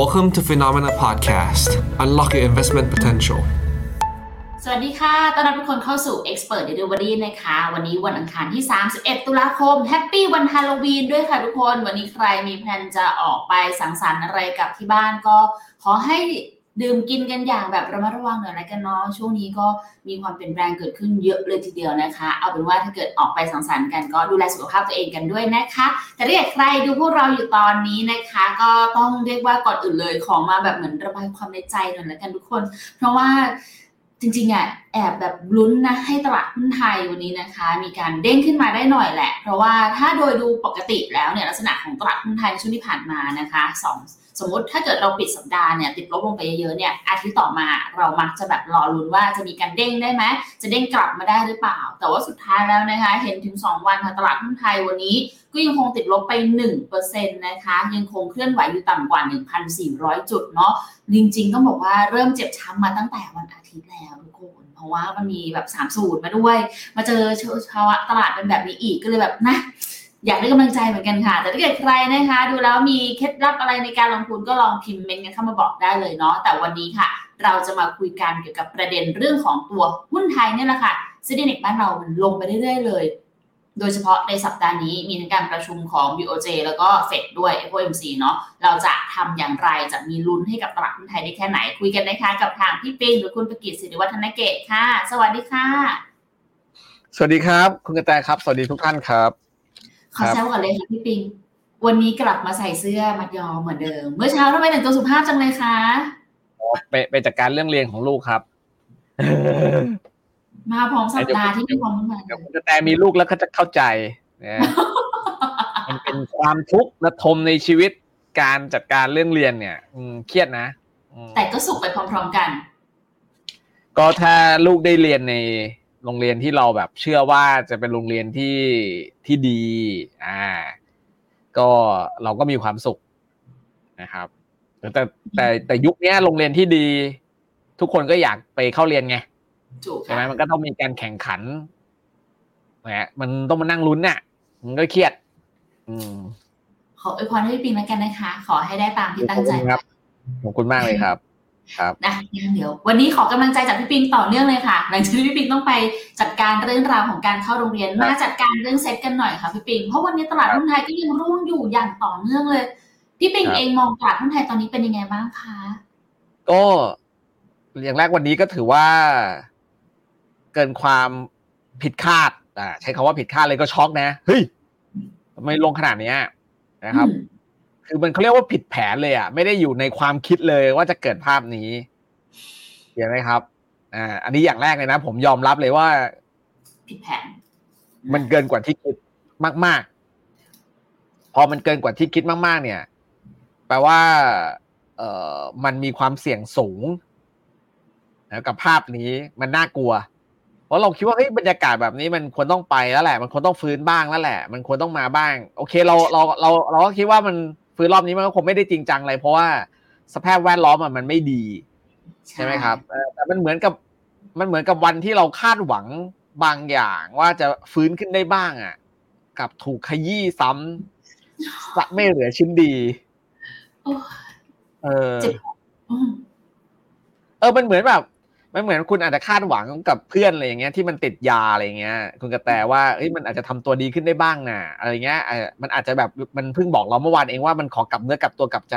Welcome to Phenomena Podcast. Unlock your investment potential. สวัสดีค่ะ ต้อนรับทุกคนเข้าสู่ Expert Delivery นะคะ วันนี้วันอังคารที่ 31 ตุลาคม แฮปปี้วันฮาโลวีนด้วยค่ะทุกคน วันนี้ใครมีแพลนจะออกไปสังสรรค์อะไรกับที่บ้านก็ขอให้ ดื่มกินกันอย่างแบบระมัดระวังหน่อยละกันเนาะช่วงนี้ก็มีความเปลี่ยนแปลงเกิดขึ้นเยอะเลยทีเดียวนะคะ เอาเป็นว่าถ้าเกิดออกไปสังสรรค์กันก็ดูแลสุขภาพตัวเองกันด้วยนะคะ แต่ถ้าเกิดใครดูพวกเราอยู่ตอนนี้นะคะ ก็ต้องเรียกว่าก่อนอื่นเลยของมาแบบเหมือนระบายความในใจหน่อยละกันทุกคน เพราะว่าจริงๆอะแอบแบบลุ้นนะให้ตลาดหุ้นไทยวันนี้นะคะ มีการเด้งขึ้นมาได้หน่อยแหละ เพราะว่าถ้าโดยดูปกติแล้วเนี่ยลักษณะของตลาดหุ้นไทยในช่วงที่ผ่านมานะคะสอง สมมติถ้าเกิดเราปิดสัปดาห์เนี่ยติดลบลงไปเยอะๆเนี่ยอาทิตย์ต่อมาเรามักจะแบบรอลุ้นว่าจะมีการเด้งได้ไหมจะเด้งกลับมาได้หรือเปล่า แต่ว่าสุดท้ายแล้วนะคะ เห็นถึง 2 วันค่ะตลาดหุ้นไทยวันนี้ก็ยังคงติดลบไป 1%นะคะ ยังคงเคลื่อนไหวอยู่ต่ำกว่า 1,400 จุดเนาะจริงๆ ต้องบอกว่าเริ่มเจ็บช้ำมาตั้งแต่วันอาทิตย์แล้วทุกคนเพราะว่ามันมีแบบ3สูตรมาด้วย มาเจอภาวะตลาดเป็นแบบนี้อีกก็เลยแบบนะ อยากได้กำลังใจเหมือนกันค่ะ แต่ถ้าเกิดใครนะคะ ดูแล้วมีเคล็ดลับอะไรในการลงทุนก็ลองพิมพ์เมนต์กันเข้ามาบอกได้เลยเนาะแต่วันนี้ค่ะ เราจะมาคุยกันเกี่ยวกับประเด็นเรื่องของตัวหุ้นไทยเนี่ยแหละค่ะซีดีเน็กบ้านเรามันลงไปเรื่อยๆเลยโดยเฉพาะในสัปดาห์นี้มีทั้งการประชุมของ BOJ แล้วก็เฟดด้วย FOMC เนาะเราจะทำอย่างไรจะมีลุ้นให้กับตลาดหุ้นไทยได้แค่ไหน คุยกันนะคะกับทางพี่ปิงหรือคุณประกิตศิริวัฒนเกตค่ะ สวัสดีค่ะ สวัสดีครับ คุณกระแตครับ สวัสดีทุกท่านครับ ขอแซวก่อนเลยค่ะพี่ปิง วันนี้กลับมาใส่เสื้อมัดยอมเหมือนเดิม เมื่อเช้าทำไมแต่งตัวสุภาพจังเลยคะไปไปจัดการเรื่องเรียนของลูกครับ มาพร้อมสัปดาห์ที่มีความมุ่งมั่นเดี๋ยวคุณกระแตมีลูกแล้วก็จะเข้าใจนะมันเป็นความทุกข์ระทมในชีวิตการจัดการเรื่องเรียนเนี่ยอืมเครียดนะอืมแต่ก็สุขไปพร้อมๆกัน ก็ถ้าลูกได้เรียนใน โรงเรียนที่เราแบบเชื่อว่าจะเป็นโรงเรียนที่ที่ดี อ่า ก็เราก็มีความสุขนะครับ แต่แต่แต่ยุคนี้โรงเรียนที่ดี ทุกคนก็อยากไปเข้าเรียนไงถูกใช่ไหมค่ะมันก็ต้องมีการแข่งขันนะมันต้องมานั่งลุ้นน่ะ มันก็เครียด อืมขออวยพรให้พี่ปิงแล้วกันนะคะ ขอให้ได้ตามที่ตั้งใจขอบคุณครับขอบคุณมากเลยครับ ครับนะงั้นเดี๋ยว วันนี้ขอกำลังใจจากพี่ปิงต่อเนื่องเลยค่ะหลังจากที่พี่ปิงต้องไปจัดการเรื่องราวของการเข้าโรงเรียนมาจัดการเรื่องเซ็ตกันหน่อยค่ะพี่ปิงเพราะวันนี้ตลาดหุ้นไทยก็ยังร่วงอยู่อย่างต่อเนื่องเลย พี่ปิงครับเองมองตลาดหุ้นไทยตอนนี้เป็นยังไงบ้างคะก็อย่างแรกวันนี้ก็ถือว่า เกินความผิดคาดอ่าใช้คำว่าผิดคาดเลยก็ช็อกนะเฮ้ยทำไมลงขนาดเนี้ยนะครับอืม คือมันเขาเรียกว่าผิดแผนเลยอะไม่ได้อยู่ในความคิดเลยว่าจะเกิดภาพนี้เห็นไหมครับอ่าอันนี้อย่างแรกเลยนะ ผมยอมรับเลยว่า ผิดแผน มันเกินกว่าที่คิดมาก ๆ พอมันเกินกว่าที่คิดมาก ๆ เนี่ย แปลว่า เอ่อมันมีความเสี่ยงสูงนะกับภาพนี้มันน่ากลัว เพราะเราคิดว่าเฮ้ยบรรยากาศแบบนี้มันควรต้องไปแล้วแหละ มันควรต้องฟื้นบ้างแล้วแหละ มันควรต้องมาบ้าง โอเค เราเราเราเราก็คิดว่ามัน ฟื้นรอบนี้มันก็คงไม่ได้จริงจังเลยเพราะว่าสภาพแวดล้อมอะมันไม่ดี ใช่ไหมครับเออแต่มันเหมือนกับมันเหมือนกับวันที่เราคาดหวังบางอย่างว่าจะฟื้นขึ้นได้บ้างอะ กับถูกขยี้ซ้ำสะไม่เหลือชิ้นดีโอ้ยเออเจ็บอืมเออมันเหมือนแบบ มันเหมือนคุณอาจจะคาดหวังกับเพื่อนอะไรอย่างเงี้ยที่มันติดยาอะไรอย่างเงี้ย คุณกระแตว่าเอ้ยมันอาจจะทำตัวดีขึ้นได้บ้างนะอะไรเงี้ยเออมันอาจจะแบบมันเพิ่งบอกเราเมื่อวานเองว่ามันขอกลับเนื้อกลับตัวกลับใจ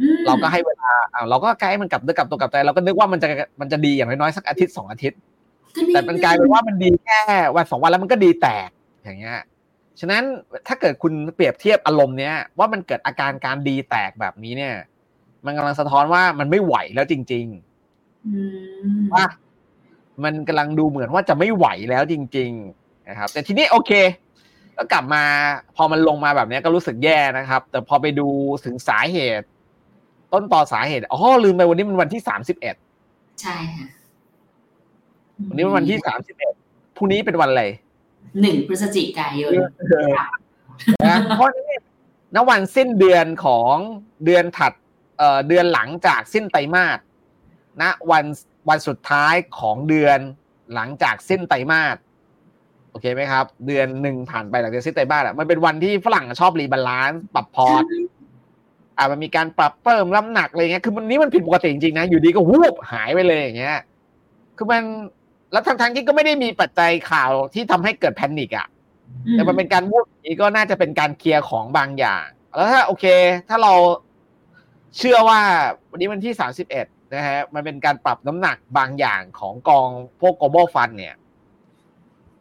อืมเราก็ให้เวลาอ่าเราก็ใกล้มันกลับเนื้อกลับตัวกลับใจ เราก็นึกว่ามันจะมันจะดีอย่างน้อยๆสักอาทิตย์สองอาทิตย์ แต่มันกลายเป็นว่ามันดีแค่วันสองวันแล้วมันก็ดีแตกอย่างเงี้ยฉะนั้นถ้าเกิดคุณเปรียบเทียบอารมณ์เนี้ยว่ามันเกิดอาการการดีแตกแบบนี้เนี่ย มันกำลังสะท้อนว่ามันไม่ไหวแล้วจริงอืมๆ ว่ามันกำลังดูเหมือนว่าจะไม่ไหวแล้วจริง ๆ นะครับ แต่ทีนี้โอเค ก็กลับมาพอมันลงมาแบบเนี้ยก็รู้สึกแย่นะครับ แต่พอไปดูถึงสาเหตุ ต้นตอสาเหตุอ๋อลืมไปวันนี้มันวันที่สามสิบเอ็ดใช่ค่ะวันนี้มันวันที่สามสิบเอ็ดพรุ่งนี้เป็นวันอะไรหนึ่งพฤศจิกายนนะเพราะนี่ณวันสิ้นเดือนของเดือนถัดเอ่อเดือนหลังจากสิ้นไตรมาส ณวันวันสุดท้ายของเดือนหลังจากสิ้นไตรมาสโอเคไหมครับ เดือนหนึ่งผ่านไปหลังจากสิ้นไตรมาสอะมันเป็นวันที่ฝรั่งชอบ rebalance ปรับพอร์ตอ่ามันมีการปรับเพิ่มน้ำหนักอะไรเงี้ยคือมันนี้มันผิดปกติจริงๆนะอยู่ดีก็วูบหายไปเลยอย่างเงี้ยคือมันแล้วทั้งๆที่ก็ไม่ได้มีปัจจัยข่าวที่ทำให้เกิดแพนิคอะแต่มันเป็นการวูบนี้ก็น่าจะเป็นการเคลียร์ของบางอย่าง แล้วถ้าโอเค ถ้าเราเชื่อว่าวันนี้วันที่สามสิบเอ็ด นะฮะมันเป็นการปรับน้ำหนักบางอย่างของกองพวก global fund เนี่ย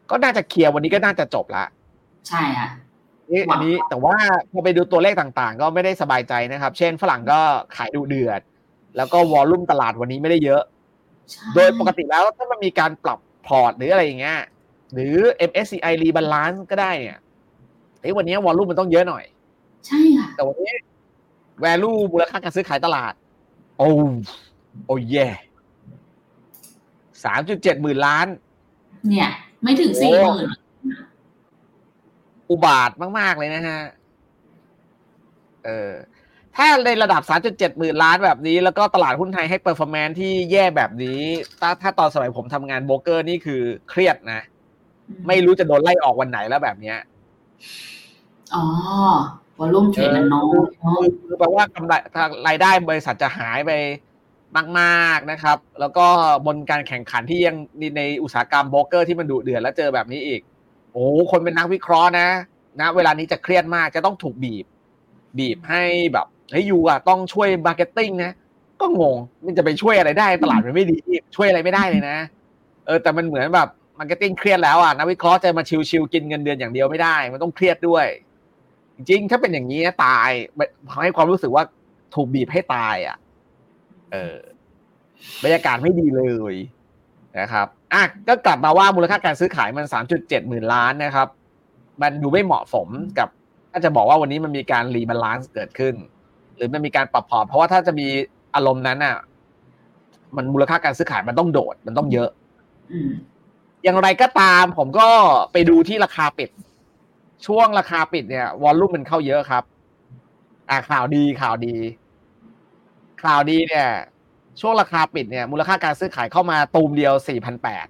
ก็น่าจะเคลียร์วันนี้ก็น่าจะจบละ ใช่ค่ะนี่อันนี้แต่ว่าพอไปดูตัวเลขต่างๆ ก็ไม่ได้สบายใจนะครับ เช่นฝรั่งก็ขายดูเดือด แล้วก็วอลลุ่มตลาดวันนี้ไม่ได้เยอะใช่โดยปกติแล้วถ้ามันมีการปรับพอร์ตหรืออะไรอย่างเงี้ยหรือ MSCI rebalance ก็ได้เนี่ยเฮ้ยวันนี้วอลลุ่มมันต้องเยอะหน่อย ใช่ค่ะ แต่วันนี้ value มูลค่าการซื้อขายตลาด โอ้ โอ้เย่สามจุดเจ็ดหมื่นล้าน เนี่ย ไม่ถึงโอ้สี่หมื่นอุบาทว์มาก ๆ เลยนะฮะ เออ ถ้าในระดับ 3.7 หมื่นล้านแบบนี้ แล้วก็ตลาดหุ้นไทยให้ performance ที่แย่แบบนี้ ถ้าถ้าตอนสมัยผมทำงานโบรกเกอร์นี่คือเครียดนะ ไม่รู้จะโดนไล่ออกวันไหนแล้วแบบเนี้ย อ๋อ volume trade มันน้อยเนอะคือคือแปลว่ากำไรทางรายได้บริษัทจะหายไป มากๆนะครับ แล้วก็บนการแข่งขันที่ยังในอุตสาหกรรมโบรกเกอร์ที่มันดุเดือดแล้วเจอแบบนี้อีก โอ้คนเป็นนักวิเคราะห์นะนะเวลานี้จะเครียดมากจะต้องถูกบีบ บีบให้แบบเฮ้ย you อะต้องช่วย marketing นะก็งงมันจะไปช่วยอะไรได้ตลาดมันไม่ดีช่วยอะไรไม่ได้เลยนะ เออแต่มันเหมือนแบบ marketing เครียดแล้วอะนักวิเคราะห์จะมาชิวๆกินเงินเดือนอย่างเดียวไม่ได้ มันต้องเครียดด้วย จริงถ้าเป็นอย่างนี้ตายทำให้ความรู้สึกว่าถูกบีบให้ตายอะ เออบรรยากาศไม่ดีเลยนะครับอะก็กลับมาว่ามูลค่าการซื้อขายมันสามจุดเจ็ดหมื่นล้านนะครับ มันดูไม่เหมาะสมกับถ้าจะบอกว่าวันนี้มันมีการ rebalance เกิดขึ้น หรือมันมีการปรับพอร์ตเพราะว่าถ้าจะมีอารมณ์นั้นอะ มันมูลค่าการซื้อขายมันต้องโดด มันต้องเยอะอืมอย่างไรก็ตามผมก็ไปดูที่ราคาปิด ช่วงราคาปิดเนี่ย volume มันเข้าเยอะครับ อ่าข่าวดีข่าวดี ข่าวดีเนี่ย ช่วงราคาปิดเนี่ย มูลค่าการซื้อขายเข้ามาตูมเดียวสี่พันแปด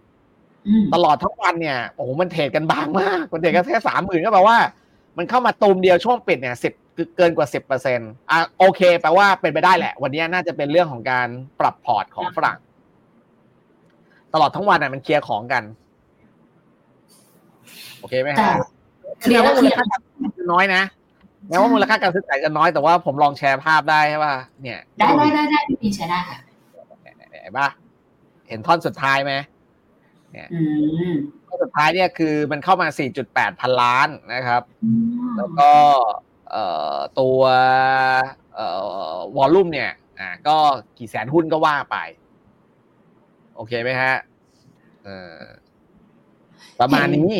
อืมตลอดทั้งวันเนี่ย โอ้โห มันเทรดกันบางมาก มันเทรดกันแค่สามหมื่นก็แปลว่า มันเข้ามาตูมเดียวช่วงปิดเนี่ยสิบเกินกว่าสิบเปอร์เซ็นต์อะโอเค แปลว่าเป็นไปได้แหละ วันนี้น่าจะเป็นเรื่องของการปรับพอร์ตของฝรั่ง ตลอดทั้งวันน่ะมันเคลียร์ของกัน โอเคไหมแต่ฮะเคลียร์แล้วเคลียร์จะน้อยนะ แม้ว่ามูลค่าการซื้อขายจะน้อยแต่ว่าผมลองแชร์ภาพได้ใช่ป่ะเนี่ย ได้ได้ได้ได้พี่ปีใช้ได้ค่ะเห็นป่ะเห็นท่อนสุดท้ายไหมอืมท่อนสุดท้ายเนี่ยคือมันเข้ามา 4.8 พันล้านนะครับอืมแล้วก็เอ่อตัวเอ่อวอลลุ่มเนี่ยอ่าก็กี่แสนหุ้นก็ว่าไป โอเคไหมฮะเออประมาณนี้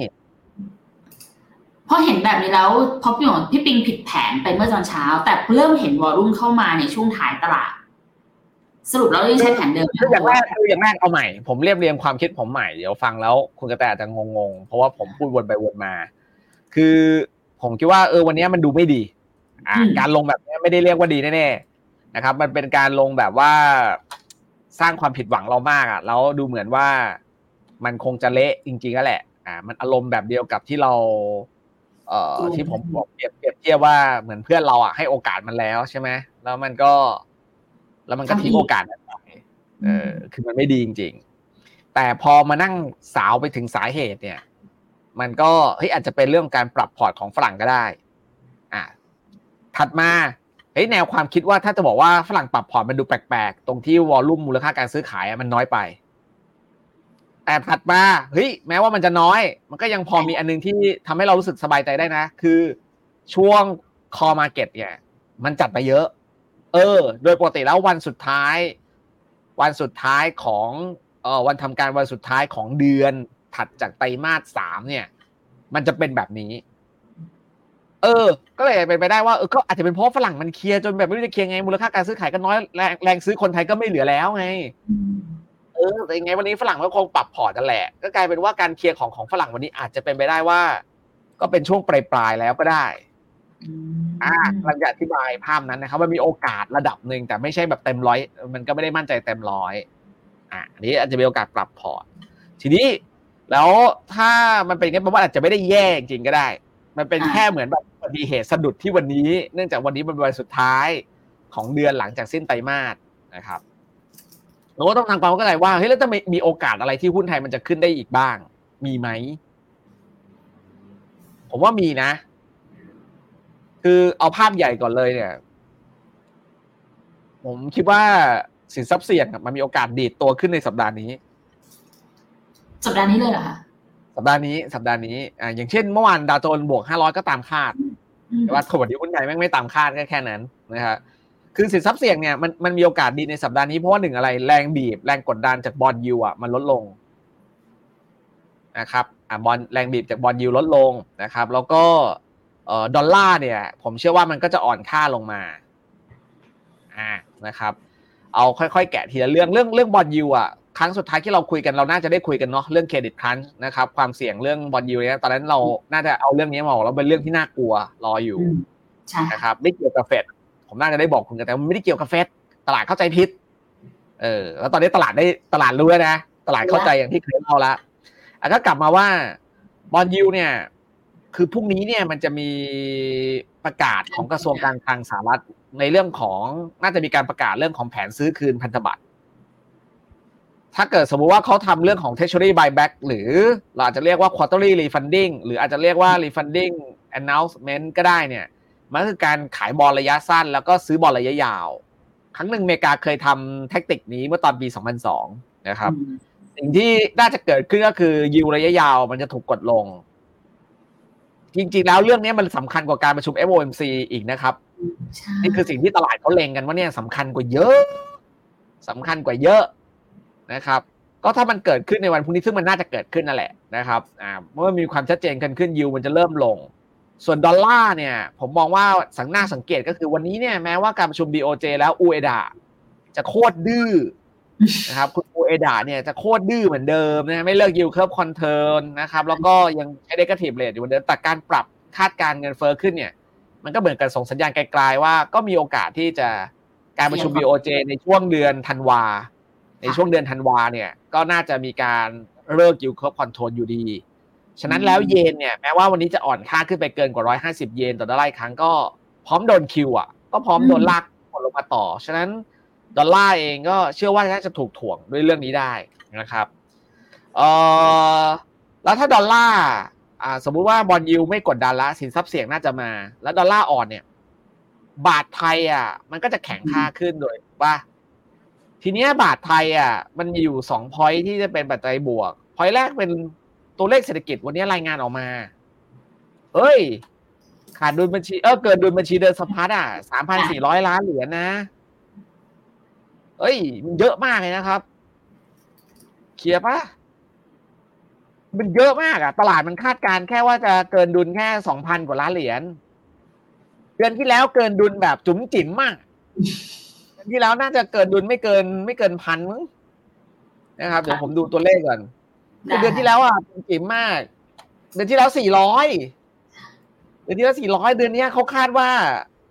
พอเห็นแบบนี้แล้วพอพี่หยงพี่ปิงผิดแผนไปเมื่อตอนเช้า แต่เริ่มเห็นวอลลุ่มเข้ามาในช่วงท้ายตลาด สรุปแล้วยังใช้แผนเดิมไหมคืออย่างแรกคืออย่างแรกเอาใหม่ ผมเรียบเรียงความคิดผมใหม่ เดี๋ยวฟังแล้วคุณกระแตอาจจะงงๆ เพราะว่าผมพูดวนไปวนมา คือผมคิดว่าเออวันนี้มันดูไม่ดีอ่าการลงแบบนี้ไม่ได้เรียกว่าดีแน่ๆนะครับ มันเป็นการลงแบบว่าสร้างความผิดหวังเรามากอะแล้วดูเหมือนว่ามันคงจะเละจริงๆก็แหละ อ่า มันอารมณ์แบบเดียวกับที่เรา เอ่อที่ผมบอกเปรียบเปรียบเทียบว่าเหมือนเพื่อนเราอะให้โอกาสมันแล้วใช่ไหมแล้วมันก็ แล้วมันก็ทิ้งโอกาสนั้นไปเออคือมันไม่ดีจริง ๆ แต่พอมานั่งสาวไปถึงสาเหตุเนี่ย มันก็เฮ้ยอาจจะเป็นเรื่องการปรับพอร์ตของฝรั่งก็ได้อะถัดมาเฮ้ยแนวความคิดว่าถ้าจะบอกว่าฝรั่งปรับพอร์ตมันดูแปลกๆ ตรงที่วอลลุ่มมูลค่าการซื้อขายอะมันน้อยไป แต่ถัดมาเฮ้ยแม้ว่ามันจะน้อย มันก็ยังพอมีอันนึงที่ทำให้เรารู้สึกสบายใจได้นะ คือช่วงคอมาเก็ตเนี่ย มันจัดไปเยอะ เออ โดยปกติแล้ววันสุดท้าย วันสุดท้ายของเออวันทำการวันสุดท้ายของเดือนถัดจากไตรมาสสามเนี่ย มันจะเป็นแบบนี้ เออ ก็เลยเป็นไปได้ว่าเออก็อาจจะเป็นเพราะฝรั่งมันเคลียร์จนแบบไม่รู้จะเคลียร์ไงมูลค่าการซื้อขายก็น้อยแรงแรงซื้อคนไทยก็ไม่เหลือแล้วไง อืมเออแต่ยังไงวันนี้ฝรั่งก็คงปรับพอร์ตนั่นแหละ ก็กลายเป็นว่าการเคลียร์ของของฝรั่งวันนี้อาจจะเป็นไปได้ว่า ก็เป็นช่วงปลายๆแล้วก็ได้อืมอ่าเราจะอธิบายภาพนั้นนะครับว่ามีโอกาสระดับหนึ่งแต่ไม่ใช่แบบเต็มร้อย มันก็ไม่ได้มั่นใจเต็มร้อยอ่าอันนี้อาจจะมีโอกาสปรับพอร์ต ทีนี้แล้วถ้ามันเป็นอย่างนี้แปลว่าอาจจะไม่ได้แย่จริงๆก็ได้ มันเป็นแค่เหมือนแบบอุบัติเหตุสะดุดที่วันนี้ เนื่องจากวันนี้เป็นวันสุดท้ายของเดือนหลังจากสิ้นไตรมาสนะครับ เราก็ต้องทำความเข้าใจว่าเฮ้ยแล้วจะมีมีโอกาสอะไรที่หุ้นไทยมันจะขึ้นได้อีกบ้าง มีไหมผมว่ามีนะ คือเอาภาพใหญ่ก่อนเลยเนี่ย ผมคิดว่าสินทรัพย์เสี่ยงอะมันมีโอกาสดีดตัวขึ้นในสัปดาห์นี้ สัปดาห์นี้เลยเหรอคะสัปดาห์นี้สัปดาห์นี้อ่าอย่างเช่นเมื่อวานดาวโจนส์บวก500ก็ตามคาดอืมแต่ว่าสวัสดีหุ้นไทยแม่งไม่ตามคาดก็แค่นั้นนะฮะ คือสินทรัพย์เสี่ยงเนี่ยมันมันมีโอกาสดีในสัปดาห์นี้เพราะว่าหนึ่งอะไรแรงบีบ แรงกดดันจากบอลยูอะมันลดลงนะครับอ่าบอลแรงบีบจากบอลยูลดลงนะครับ แล้วก็เอ่อดอลลาร์เนี่ย ผมเชื่อว่ามันก็จะอ่อนค่าลงมาอ่านะครับ เอาค่อยๆ แกะทีละเรื่องเรื่องเรื่อง bond yield อะครั้งสุดท้ายที่เราคุยกันเราน่าจะได้คุยกันเนาะเรื่อง credit crunch นะครับความเสี่ยงเรื่อง bond yield เนี่ยตอนนั้นเราน่าจะเอาเรื่องนี้มาบอกแล้วเป็นเรื่องที่น่ากลัวรออยู่อืมใช่ค่ะนะครับไม่เกี่ยวกับเฟด ผมน่าจะได้บอกคุณกันแต่มันไม่ได้เกี่ยวกับเฟดตลาดเข้าใจผิด เออ แล้วตอนนี้ตลาดได้ตลาดรู้แล้วนะ ตลาดเข้าใจอย่างที่เคยเล่าละอะก็กลับมาว่า bond yield เนี่ย คือพรุ่งนี้เนี่ยมันจะมีประกาศของกระทรวงการคลังสหรัฐในเรื่องของน่าจะมีการประกาศเรื่องของแผนซื้อคืนพันธบัตรถ้าเกิดสมมุติว่าเขาทำเรื่องของ treasury buyback หรือเราอาจจะเรียกว่า quarterly refunding หรืออาจจะเรียกว่า refunding announcement ก็ได้เนี่ย มันคือการขายบอลระยะสั้น แล้วก็ซื้อบอลระยะยาว ครั้งหนึ่งอเมริกาเคยทำแทคติกนี้เมื่อตอนปี 2002 นะครับอืมสิ่งที่น่าจะเกิดขึ้นก็คือยิวระยะยาวมันจะถูกกดลง จริงๆ แล้วเรื่องนี้มันสำคัญกว่าการประชุม FOMC อีกนะครับใช่นี่คือสิ่งที่ตลาดเขาเล็งกันว่าเนี่ยสำคัญกว่าเยอะสำคัญกว่าเยอะนะครับก็ถ้ามันเกิดขึ้นในวันพรุ่งนี้ซึ่งมันน่าจะเกิดขึ้นนั่นแหละนะครับอ่าเมื่อมีความชัดเจนกันขึ้นยิวมันจะเริ่มลง ส่วนดอลลาร์เนี่ย ผมมองว่าข้อน่าสังเกตก็คือวันนี้เนี่ยแม้ว่าการประชุม BOJ แล้วอูเอดาจะโคตรดื้อนะครับคุณอูเอดาเนี่ยจะโคตรดื้อเหมือนเดิมนะไม่เลิก yield curve control นะครับแล้วก็ยังใช้ negative rate อยู่เหมือนเดิมแต่การปรับคาดการณ์เงินเฟ้อขึ้นเนี่ย มันก็เหมือนกับส่งสัญญาณไกลๆว่าก็มีโอกาสที่จะการประชุม BOJ ในช่วงเดือนธันวาในช่วงเดือนธันวาเนี่ยก็น่าจะมีการเลิก yield curve control อยู่ดี ฉะนั้นแล้วเยนเนี่ยแม้ว่าวันนี้จะอ่อนค่าขึ้นไปเกินกว่า150เยนต่อดอลลาร์อีกครั้งก็พร้อมโดนคิวอะก็พร้อมโดนลากลงมาต่อ ฉะนั้นดอลลาร์เองก็เชื่อว่าน่าจะถูกถ่วงด้วยเรื่องนี้ได้นะครับเอ่อแล้วถ้าดอลลาร์อ่าสมมุติว่าบอลยูไม่กดดันละสินทรัพย์เสี่ยงน่าจะมา แล้วดอลลาร์อ่อนเนี่ย บาทไทยอะ มันก็จะแข็งค่าขึ้นโดยว่าทีเนี้ยบาทไทยอะ มันมีอยู่สองพอยที่จะเป็นปัจจัยบวกพอยแรกเป็น ตัวเลขเศรษฐกิจวันนี้รายงานออกมาเฮ้ย ขาดดุลบัญชี เออเกินดุลบัญชีเดินสะพัดอะสามพันสี่ร้อยล้านเหรียญนะ เอ้ย มันเยอะมากเลยนะครับเคลียร์ปะมันเยอะมากอะตลาดมันคาดการณ์แค่ว่าจะเกินดุลแค่สองพันกว่าล้านเหรียญเดือนที่แล้วเกินดุลแบบจุ๋มจิ๋มมากเดือนที่แล้วน่าจะเกินดุลไม่เกิน ไม่เกินพันมั้งนะครับเดี๋ยวผมดูตัวเลขก่อน คือเดือนที่แล้วอะจุ๋มจิ๋มมาก เดือนที่แล้วสี่ร้อยเดือนที่แล้วสี่ร้อยเดือนเนี้ยเขาคาดว่า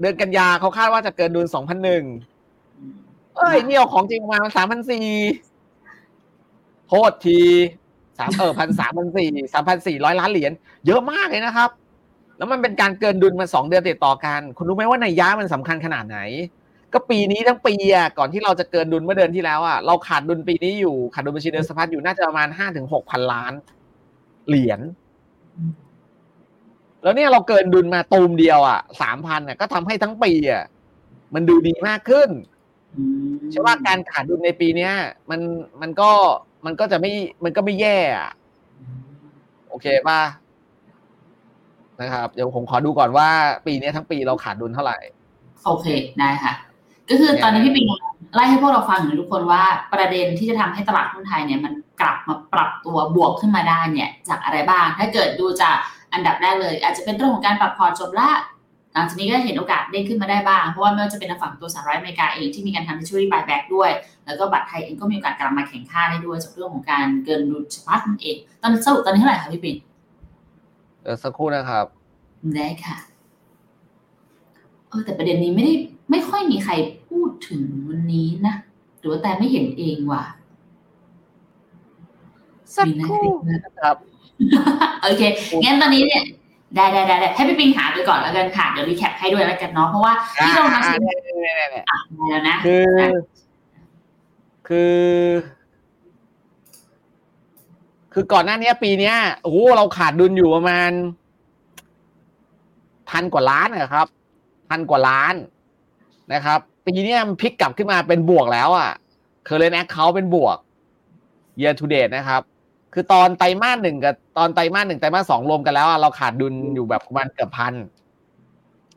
เดือนกันยาเขาคาดว่าจะเกินดุลสองพันหนึ่งเอ้ยนี่เอาของจริงมามันสามพันสี่โทษทีสามเออพันสามพันสี่สามพันสี่ร้อยล้านเหรียญเยอะมากเลยนะครับ แล้วมันเป็นการเกินดุลมาสองเดือนติดต่อกัน คุณรู้ไหมว่าในยยะมันสำคัญขนาดไหน ก็ปีนี้ทั้งปีอะก่อนที่เราจะเกินดุลเมื่อเดือนที่แล้วอะเราขาดดุลปีนี้อยู่ขาดดุลบัญชีเดินสะพัดอยู่น่าจะประมาณห้าถึงหกพันล้าน เหรียญแล้วเนี่ยเราเกินดุลมาตูมเดียวอะสามพันอะก็ทำให้ทั้งปีอะมันดูดีมากขึ้นอืมใช่ว่าการขาดดุลในปีเนี้ย มันมันก็มันก็จะไม่มันก็ไม่แย่อะโอเคป่ะนะครับ เดี๋ยวผมขอดูก่อนว่าปีนี้ทั้งปีเราขาดดุลเท่าไหร่ โอเค ได้ค่ะ ก็คือตอนนี้พี่ปิงไล่ให้พวกเราฟังหน่อยทุกคนว่าประเด็นที่จะทำให้ตลาดหุ้นไทยเนี่ยมันกลับมาปรับตัวบวกขึ้นมาได้เนี่ย จากอะไรบ้าง ถ้าเกิดดูจากอันดับแรกเลย อาจจะเป็นเรื่องของการปรับพอร์ตจบละหลังจากนี้ก็เห็นโอกาสเด้งขึ้นมาได้บ้าง เพราะว่าไม่ว่าจะเป็นทางฝั่งตัวสหรัฐอเมริกาเองที่มีการทำ treasury buyback ด้วย แล้วก็บัตรไทยเองก็มีโอกาสกลับมาแข่งค่าได้ด้วยจากเรื่องของการเกินดุลเฉพาะนั่นเอง ตอนนี้สรุปตอนนี้เท่าไหร่คะพี่ปิงเดี๋ยวสักครู่นะครับ ได้ค่ะเออแต่ประเด็นนี้ไม่ได้ ไม่ค่อยมีใครพูดถึงวันนี้นะหรือว่าแต่ไม่เห็นเองว่ะสักมีนะครู่นะครับ โอเค งั้นตอนนี้เนี่ยได้ได้ได้ให้พี่ปิงหาไปก่อนแล้วกันค่ะ เดี๋ยวรีแคปให้ด้วยแล้วกันเนาะ เพราะว่าที่เรามาชิมอะแล้วนะ คือ คือ คือก่อนหน้านี้ปีเนี้ย โอ้โห เราขาดดุลอยู่ประมาณพันกว่าล้านนะครับ พันกว่าล้าน นะครับ ปีนี้มันพลิกกลับขึ้นมาเป็นบวกแล้วอะ่ะcurrent account เป็นบวก year to date นะครับ คือตอนไตรมาสหนึ่งกับตอนไตรมาสหนึ่งไตรมาสสองรวมกันแล้วอะเราขาดดุลอยู่แบบประมาณเกือบพัน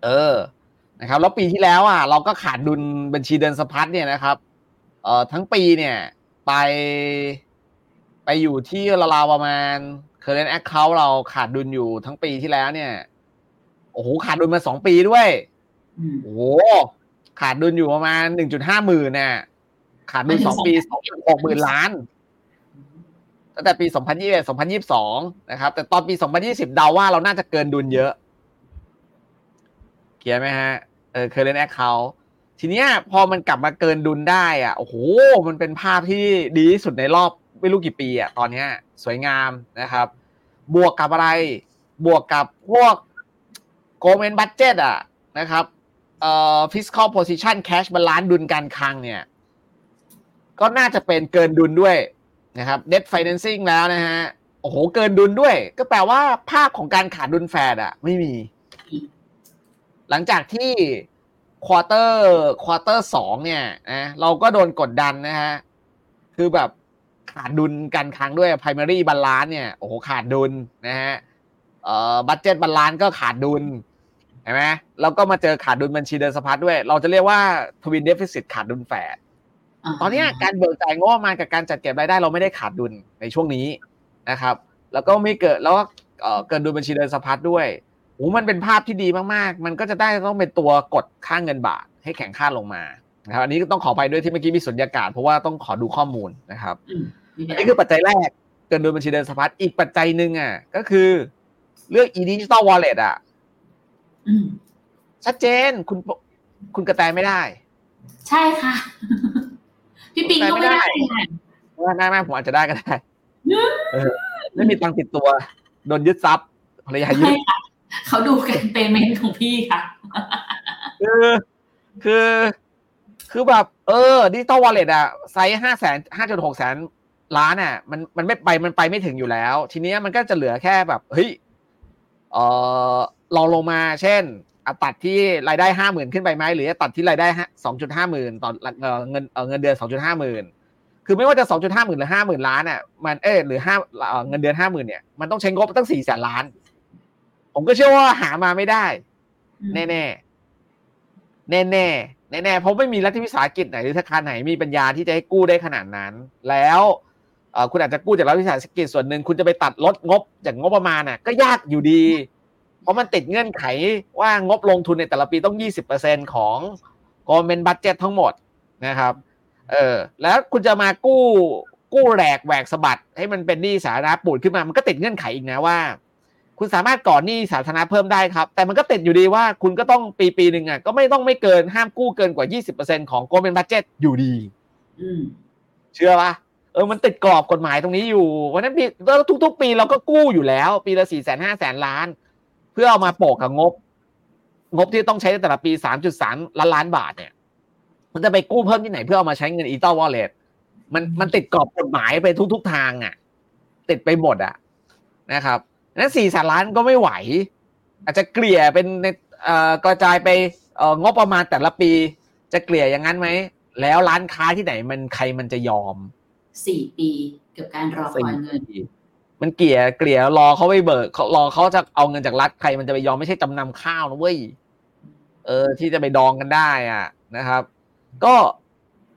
เออนะครับ แล้วปีที่แล้วอะ เราก็ขาดดุลบัญชีเดินสะพัดเนี่ยนะครับ เอ่อทั้งปีเนี่ย ไปไปอยู่ที่ราวๆประมาณ current account เราขาดดุลอยู่ทั้งปีที่แล้วเนี่ย โอ้โห ขาดดุลมาสองปีด้วยอืมโอ้โห ขาดดุลอยู่ประมาณหนึ่งจุดห้าหมื่นเนี่ยขาดดุลสองปีสองจุดหกหมื่นล้านตั้งแต่ปีสองพันยี่สิบสองพันยี่สิบสองนะครับ แต่ตอนปีสองพันยี่สิบเดาว่าเราน่าจะเกินดุลเยอะเขียนไหมฮะเออ current account ทีเนี้ยพอมันกลับมาเกินดุลได้อะโอ้โหมันเป็นภาพที่ดีที่สุดในรอบไม่รู้กี่ปีอะตอนเนี้ย สวยงามนะครับ บวกกับอะไร บวกกับพวก government budget อะนะครับ เอ่อ fiscal position cash balance ดุลการคลังเนี่ย ก็น่าจะเป็นเกินดุลด้วยนะครับ debt financing แล้วนะฮะ โอ้โห เกินดุลด้วย ก็แปลว่าภาพของการขาดดุลแฝดอะไม่มี หลังจากที่ quarter quarter สองเนี่ยนะเราก็โดนกดดันนะฮะ คือแบบขาดดุลการคลังด้วย primary balance เนี่ย โอ้โห ขาดดุลนะฮะ เอ่อ budget balance ก็ขาดดุล เห็นไหมแล้วก็มาเจอขาดดุลบัญชีเดินสะพัดด้วย เราจะเรียกว่า twin deficit ขาดดุลแฝดตอนเนี้ยการเบิกจ่ายงบประมาณกับการจัดเก็บรายได้เราไม่ได้ขาดดุลในช่วงนี้นะครับ แล้วก็ไม่เกิดแล้วก็เอ่อเกินดุลบัญชีเดินสะพัดด้วยโอ้มันเป็นภาพที่ดีมากๆ มันก็จะได้ต้องเป็นตัวกดค่าเงินบาทให้แข็งค่าลงมานะครับอันนี้ก็ต้องขอไปด้วยที่เมื่อกี้มีสุญญากาศเพราะว่าต้องขอดูข้อมูลนะครับอืมมีเป็อันนนี้คือปัจจัยแรกเกินดุลบัญชีเดินสะพัดอีกปัจจัยหนึ่งอะก็คือเรื่อง e-digital wallet อะอืม ชัดเจนคุณคุณกระแตไม่ได้ ใช่ค่ะ พี่ปิงก็ไม่ได้ค่ะว่าไม่ไม่ผมอาจจะได้ก็ได้เออไม่มีตังค์ติดตัว โดนยึดทรัพย์ภรรยายึใช่ดค่ะเขาดูกันเปเมนต์ของพี่ค่ะ คือคือ คือแบบ เออดิจิตอลวอลเล็ตอะไซส์ห้าแสนห้าจุดหกแสนล้านอะมันมันไม่ไปมันไปไม่ถึงอยู่แล้ว ทีเนี้ยมันก็จะเหลือแค่แบบ เฮ้ยเออ ลองลงมา เช่นอะตัดที่รายได้ห้าหมื่นขึ้นไปไหมหรือจะตัดที่รายได้สองจุดห้าหมื่นต่อเอ่อเงินเอ่อเงินเดือนสองจุดห้าหมื่นคือไม่ว่าจะสองจุดห้าหมื่นหรือห้าหมื่นล้านอะมันเออหรือห้าเงินเดือนห้าหมื่นเนี่ยมันต้องใช้งบตั้งสี่แสนล้าน ผมก็เชื่อว่าหามาไม่ได้ แน่แน่แน่แน่แน่แน่ๆเพราะไม่มีรัฐวิสาหกิจไหนหรือธนาคารไหนมีปัญญาที่จะให้กู้ได้ขนาดนั้น แล้วเอ่อคุณอาจจะกู้จากรัฐวิสาหกิจส่วนหนึ่งคุณจะไปตัดลดงบจากงบประมาณน่ะก็ยากอยู่ดี เพราะมันติดเงื่อนไขว่างบลงทุนในแต่ละปีต้องยี่สิบเปอร์เซ็นของ government budget ทั้งหมดนะครับ เออ แล้วคุณจะมากู้กู้แหลกแหวกสะบัด ให้มันเป็นหนี้สาธารณะปูดขึ้นมา มันก็ติดเงื่อนไขอีกนะว่า คุณสามารถก่อนหนี้สาธารณะเพิ่มได้ครับ แต่มันก็ติดอยู่ดีว่าคุณก็ต้องปีปีหนึ่งอะก็ไม่ต้องไม่เกินห้ามกู้เกินกว่า 20%ของ government budget อยู่ดีเชื่อปะเออ มันติดกรอบกฎหมายตรงนี้อยู่วันนั้นปีแล้วทุก ๆ ปีเราก็กู้อยู่แล้ว ปีละสี่แสนห้าแสนล้าน เพื่อเอามาโปะกับงบ งบที่ต้องใช้ในแต่ละปีสามจุดสามล้านล้านบาทเนี่ย มันจะไปกู้เพิ่มที่ไหนเพื่อเอามาใช้เงินอีเตอร์วอลเล็ตมันมันติดกรอบกฎหมายไปทุกๆทางอะ ติดไปหมดอะนะครับนั้นสี่แสนล้านก็ไม่ไหว อาจจะเกลี่ยเป็นในเอ่อกระจายไปเอ่องบประมาณแต่ละปี จะเกลี่ยอย่างนั้นไหม แล้วร้านค้าที่ไหนมันใครมันจะยอมสี่ปีกับการรอคอยเงิน มันเกลี่ยเกลี่ยรอเขาไปเบิกเขารอเขาจะเอาเงินจากรัฐใครมันจะไปยอมไม่ใช่จำนำข้าวนะเว้ยเออ ที่จะไปดองกันได้อะนะครับ ก็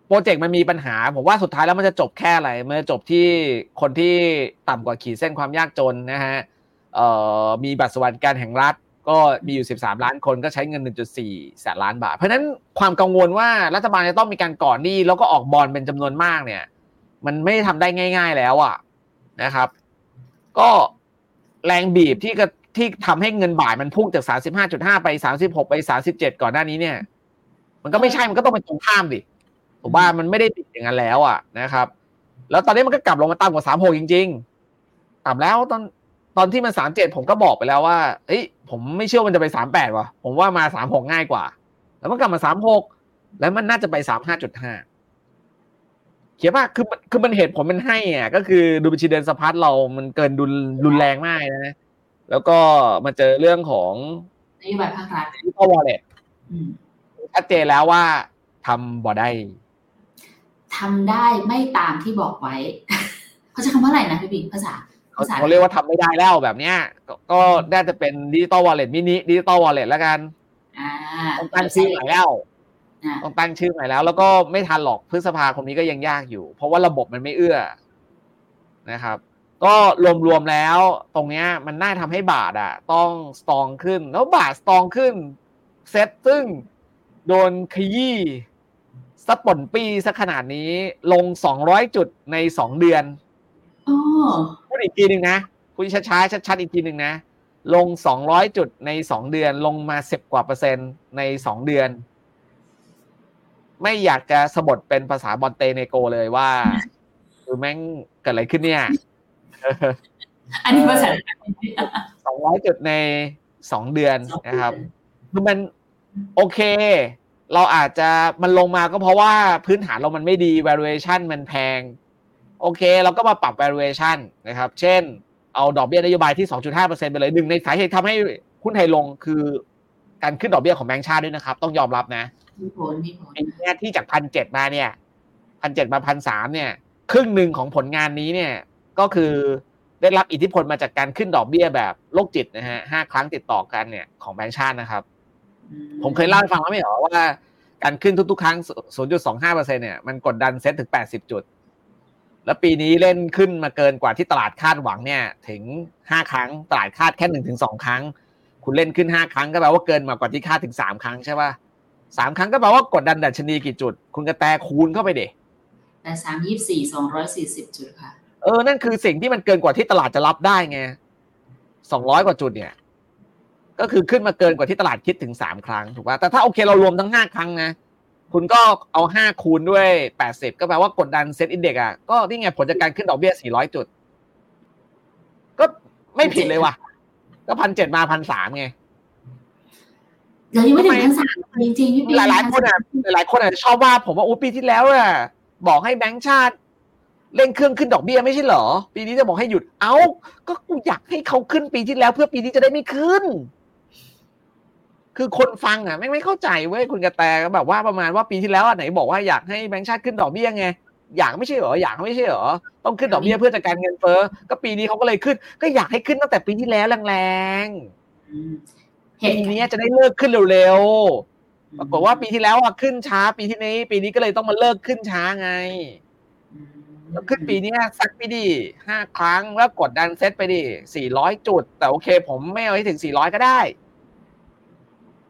โปรเจกต์มันมีปัญหา ผมว่าสุดท้ายแล้วมันจะจบแค่อะไร มันจะจบที่คนที่ต่ำกว่าขีดเส้นความยากจนนะฮะเอ่อมีบัตรสวัสดิการแห่งรัฐ ก็มีอยู่ 13 ล้านคนก็ใช้เงิน 1.4แสนล้านบาท เพราะฉะนั้นความกังวลว่ารัฐบาลจะต้องมีการก่อนหนี้แล้วก็ออกบอลเป็นจำนวนมากเนี่ย มันไม่ทำได้ง่าย ๆแล้วอะนะครับ ก็แรงบีบที่กระที่ทำให้เงินบาทมันพุ่งจาก 35.5 ไป 36 ไป 37 ก่อนหน้านี้เนี่ย มันก็ไม่ใช่มันก็ต้องเป็นตรงข้ามดิผมว่ามันไม่ได้ติดอย่างนั้นแล้วอะนะครับ แล้วตอนนี้มันก็กลับลงมาต่ำกว่า 36 จริง ๆ ต่ำแล้วตอนตอนที่มันสามเจ็ดผมก็บอกไปแล้วว่าเอ้ยผมไม่เชื่อมันจะไปสามแปดว่ะ ผมว่ามาสามหกง่ายกว่า แล้วมันกลับมาสามหกแล้วมันน่าจะไปสามห้าจุดห้า เขียนว่าคือมันคือมันเหตุผลมันให้อะก็คือดูบัญชีเดินสะพัดเรามันเกินดุลรุนแรงมากนะ แล้วก็มาเจอเรื่องของนโยบายภาครัฐดิจิตอลวอลเล็ตอืมชัดเจนแล้วว่าทำบ่ได้ทำได้ไม่ตามที่บอกไว้เขาใช้คำว่าอะไรนะพี่บิ๊กภาษาเขาภาษาเขาเรียกว่าทำไม่ได้แล้วแบบเนี้ยก็ก็น่าจะเป็นดิจิตอลวอลเล็ตมินิดิจิตอลวอลเล็ตแล้วกันอ่าต้องตั้งชื่อใหม่แล้วอ่า ต้องตั้งชื่อใหม่แล้ว แล้วก็ไม่ทันหรอกพฤษภาคมนี้ก็ยังยากอยู่ เพราะว่าระบบมันไม่เอื้อนะครับ ก็รวมๆแล้วตรงเนี้ยมันน่าทำให้บาทอะต้อง strong ขึ้น แล้วบาท strong ขึ้นเซ็ตซึ่งโดนขยี้ซะป่นปี้ซะขนาดนี้ลงสองร้อยจุดในสองเดือนอ๋อพูดอีกทีหนึ่งนะพูดช้าๆชัดๆอีกทีหนึ่งนะ ลงสองร้อยจุดในสองเดือนลงมาสิบกว่าเปอร์เซ็นต์ในสองเดือน ไม่อยากจะสบถเป็นภาษามอนเตเนโกรเลยว่าคือแม่งเกิดอะไรขึ้นเนี่ย อันนี้ภาษาสองร้อยจุดในสองเดือนนะครับคือมันโอเค เราอาจจะมันลงมาก็เพราะว่าพื้นฐานเรามันไม่ดี valuation มันแพง โอเค เราก็มาปรับ valuation นะครับ เช่น เอาดอกเบี้ยนโยบายที่ 2.5%ไปเลยหนึ่งในสาเหตุทำให้หุ้นไทยลงคือการขึ้นดอกเบี้ยของแบงก์ชาติด้วยนะครับ ต้องยอมรับนะ มีผลมีผลไอ้เนี่ยที่จากพันเจ็ดมาเนี่ยพันเจ็ดมาพันสามเนี่ย ครึ่งหนึ่งของผลงานนี้เนี่ยก็คือได้รับอิทธิพลมาจากการขึ้นดอกเบี้ยแบบโรคจิตนะฮะห้าครั้งติดต่อกันเนี่ยของแบงก์ชาตินะครับอืผมเคยเล่าให้ฟังแล้วไม่เหรอว่าการขึ้นทุกๆ ครั้ง 0.25%เนี่ยมันกดดันเซ็ตถึง 80 จุด แล้วปีนี้เล่นขึ้นมาเกินกว่าที่ตลาดคาดหวังเนี่ย ถึง 5 ครั้ง ตลาดคาดแค่1ถึง2ครั้ง คุณเล่นขึ้น 5 ครั้งก็แปลว่าเกินมากว่าที่คาดถึง 3 ครั้งใช่ป่ะ สามครั้งก็แปลว่ากดดันดัชนีกี่จุด คุณกระแตคูณเข้าไปเด็แต่สามยี่สี่สองร้อยสี่สิบจุดค่ะ เออ นั่นคือสิ่งที่มันเกินกว่าที่ตลาดจะรับได้ไง200กว่าจุดเนี่ย ก็คือขึ้นมาเกินกว่าที่ตลาดคิดถึง3ครั้งถูกป่ะแต่ถ้าโอเคเรารวมทั้ง5ครั้งนะ คุณก็เอา5คูณด้วย80ก็แปลว่ากดดันเซ็ตอินเด็กอะก็นี่ไงผลจากการขึ้นดอกเบี้ย400จุด ก็ไม่ผิดเลยว่ะ ก็พันเจ็ดมาพันสามไง เดี๋ยวยังไม่ถึงพันสามจริงๆพี่บิ๊กหลายๆคนอะหลายๆคนอาจจะชอบว่าผมว่าโอ้ปีที่แล้วอะบอกให้แบงก์ชาติเร่งเครื่องขึ้นดอกเบี้ยไม่ใช่เหรอ ปีนี้จะบอกให้หยุด เอ้า ก็กูอยากให้เขาขึ้นปีที่แล้ว เพื่อปีนี้จะได้ไม่ขึ้น คือคนฟังอะไม่งไม่เข้าใจเว้ยคุณกระแตก็แบบว่าประมาณว่าปีที่แล้วอะไหนบอกว่าอยากให้แบงก์ชาติขึ้นดอกเบี้ยไงอยากไม่ใช่เหรออยากไม่ใช่เหรอต้องขึ้นดอกเบี้ยเพื่อจัดการเงินเฟ้อก็ปีนี้เขาก็เลยขึ้น ก็อยากให้ขึ้นตั้งแต่ปีที่แล้วแรงๆอืม ปีนี้จะได้เลิกขึ้นเร็วๆปรากฏว่าปีที่แล้วอะขึ้นช้า ปีที่นี้ ปีนี้ก็เลยต้องมาเลิกขึ้นช้าไงอืมแล้วขึ้นปีเนี้ยสักไปดิห้าครั้งแล้วกดดันเซตไปดิสี่ร้อยจุด แต่โอเค ผมไม่เอาให้ถึงสี่ร้อยก็ได้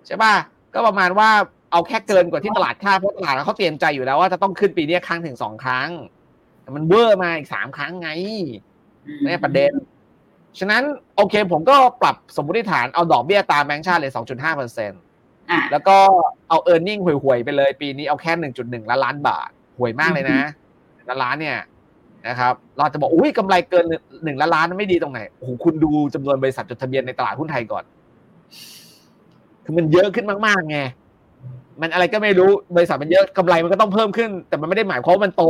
ใช่ป่ะ ก็ประมาณว่าเอาแค่เกินกว่าที่ตลาดคาดเพราะตลาดเขาเตรียมใจอยู่แล้วว่าจะต้องขึ้นปีเนี้ยครั้งถึงสองครั้ง แต่มันเวอร์มาอีกสามครั้งไงนี่ประเด็น ฉะนั้นโอเคผมก็ปรับสมมติฐานเอาดอกเบี้ยตามแบงก์ชาติเลย 2.5เปอร์เซ็นอะแล้วก็เอา earning ห่วยๆ ไปเลย ปีนี้เอาแค่ 1.1 ล้านล้านบาท ห่วยมากเลยนะล้านล้านเนี่ยนะครับ เราจะบอกอุ้ยกำไรเกินหนึ่งล้านล้านไม่ดีตรงไหนโอ้โหคุณดูจำนวนบริษัทจดทะเบียนในตลาดหุ้นไทยก่อน คือมันเยอะขึ้นมากๆไงมันอะไรก็ไม่รู้บริษัทมันเยอะกำไรมันก็ต้องเพิ่มขึ้น แต่มันไม่ได้หมายความว่ามันโต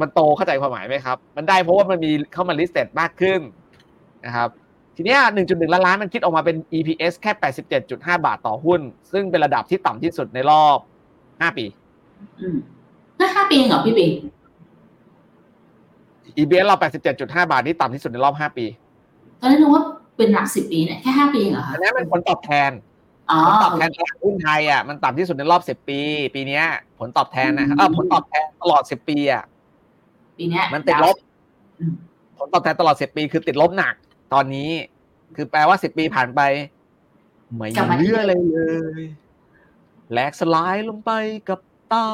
มันโตเข้าใจความหมายไหมครับ มันได้เพราะว่ามันมีเข้ามา listed มากขึ้น นะครับทีเนี้ย1.1ล้านล้านมันคิดออกมาเป็น EPS แค่87.5บาทต่อหุ้น ซึ่งเป็นระดับที่ต่ำที่สุดในรอบ5ปีอืมน่าห้าปีเองเหรอพี่บิ๊ก EPS เรา87.5บาทนี่ต่ำที่สุดในรอบ5ปี ตอนนั้นนึกว่าเป็นหลักสิบปีเนี่ยแค่ห้าปีเองเหรออัคะนนี้เป็นผลตอบแทนอ๋อผลตอบแทนตลาดหุ้นไทยอะมันต่ำที่สุดในรอบ10ปี ปีเนี้ยผลตอบแทนนะเออผลตอบแทนตลอด10ปีอะปีเนี้ยมันติดลบอืมผลตอบแทนตลอด10ปีคือติดลบหนัก ตอนนี้ คือแปลว่า10ปีผ่านไปไม่เหลืออะไรเลยแหลกสลายลงไปกับตา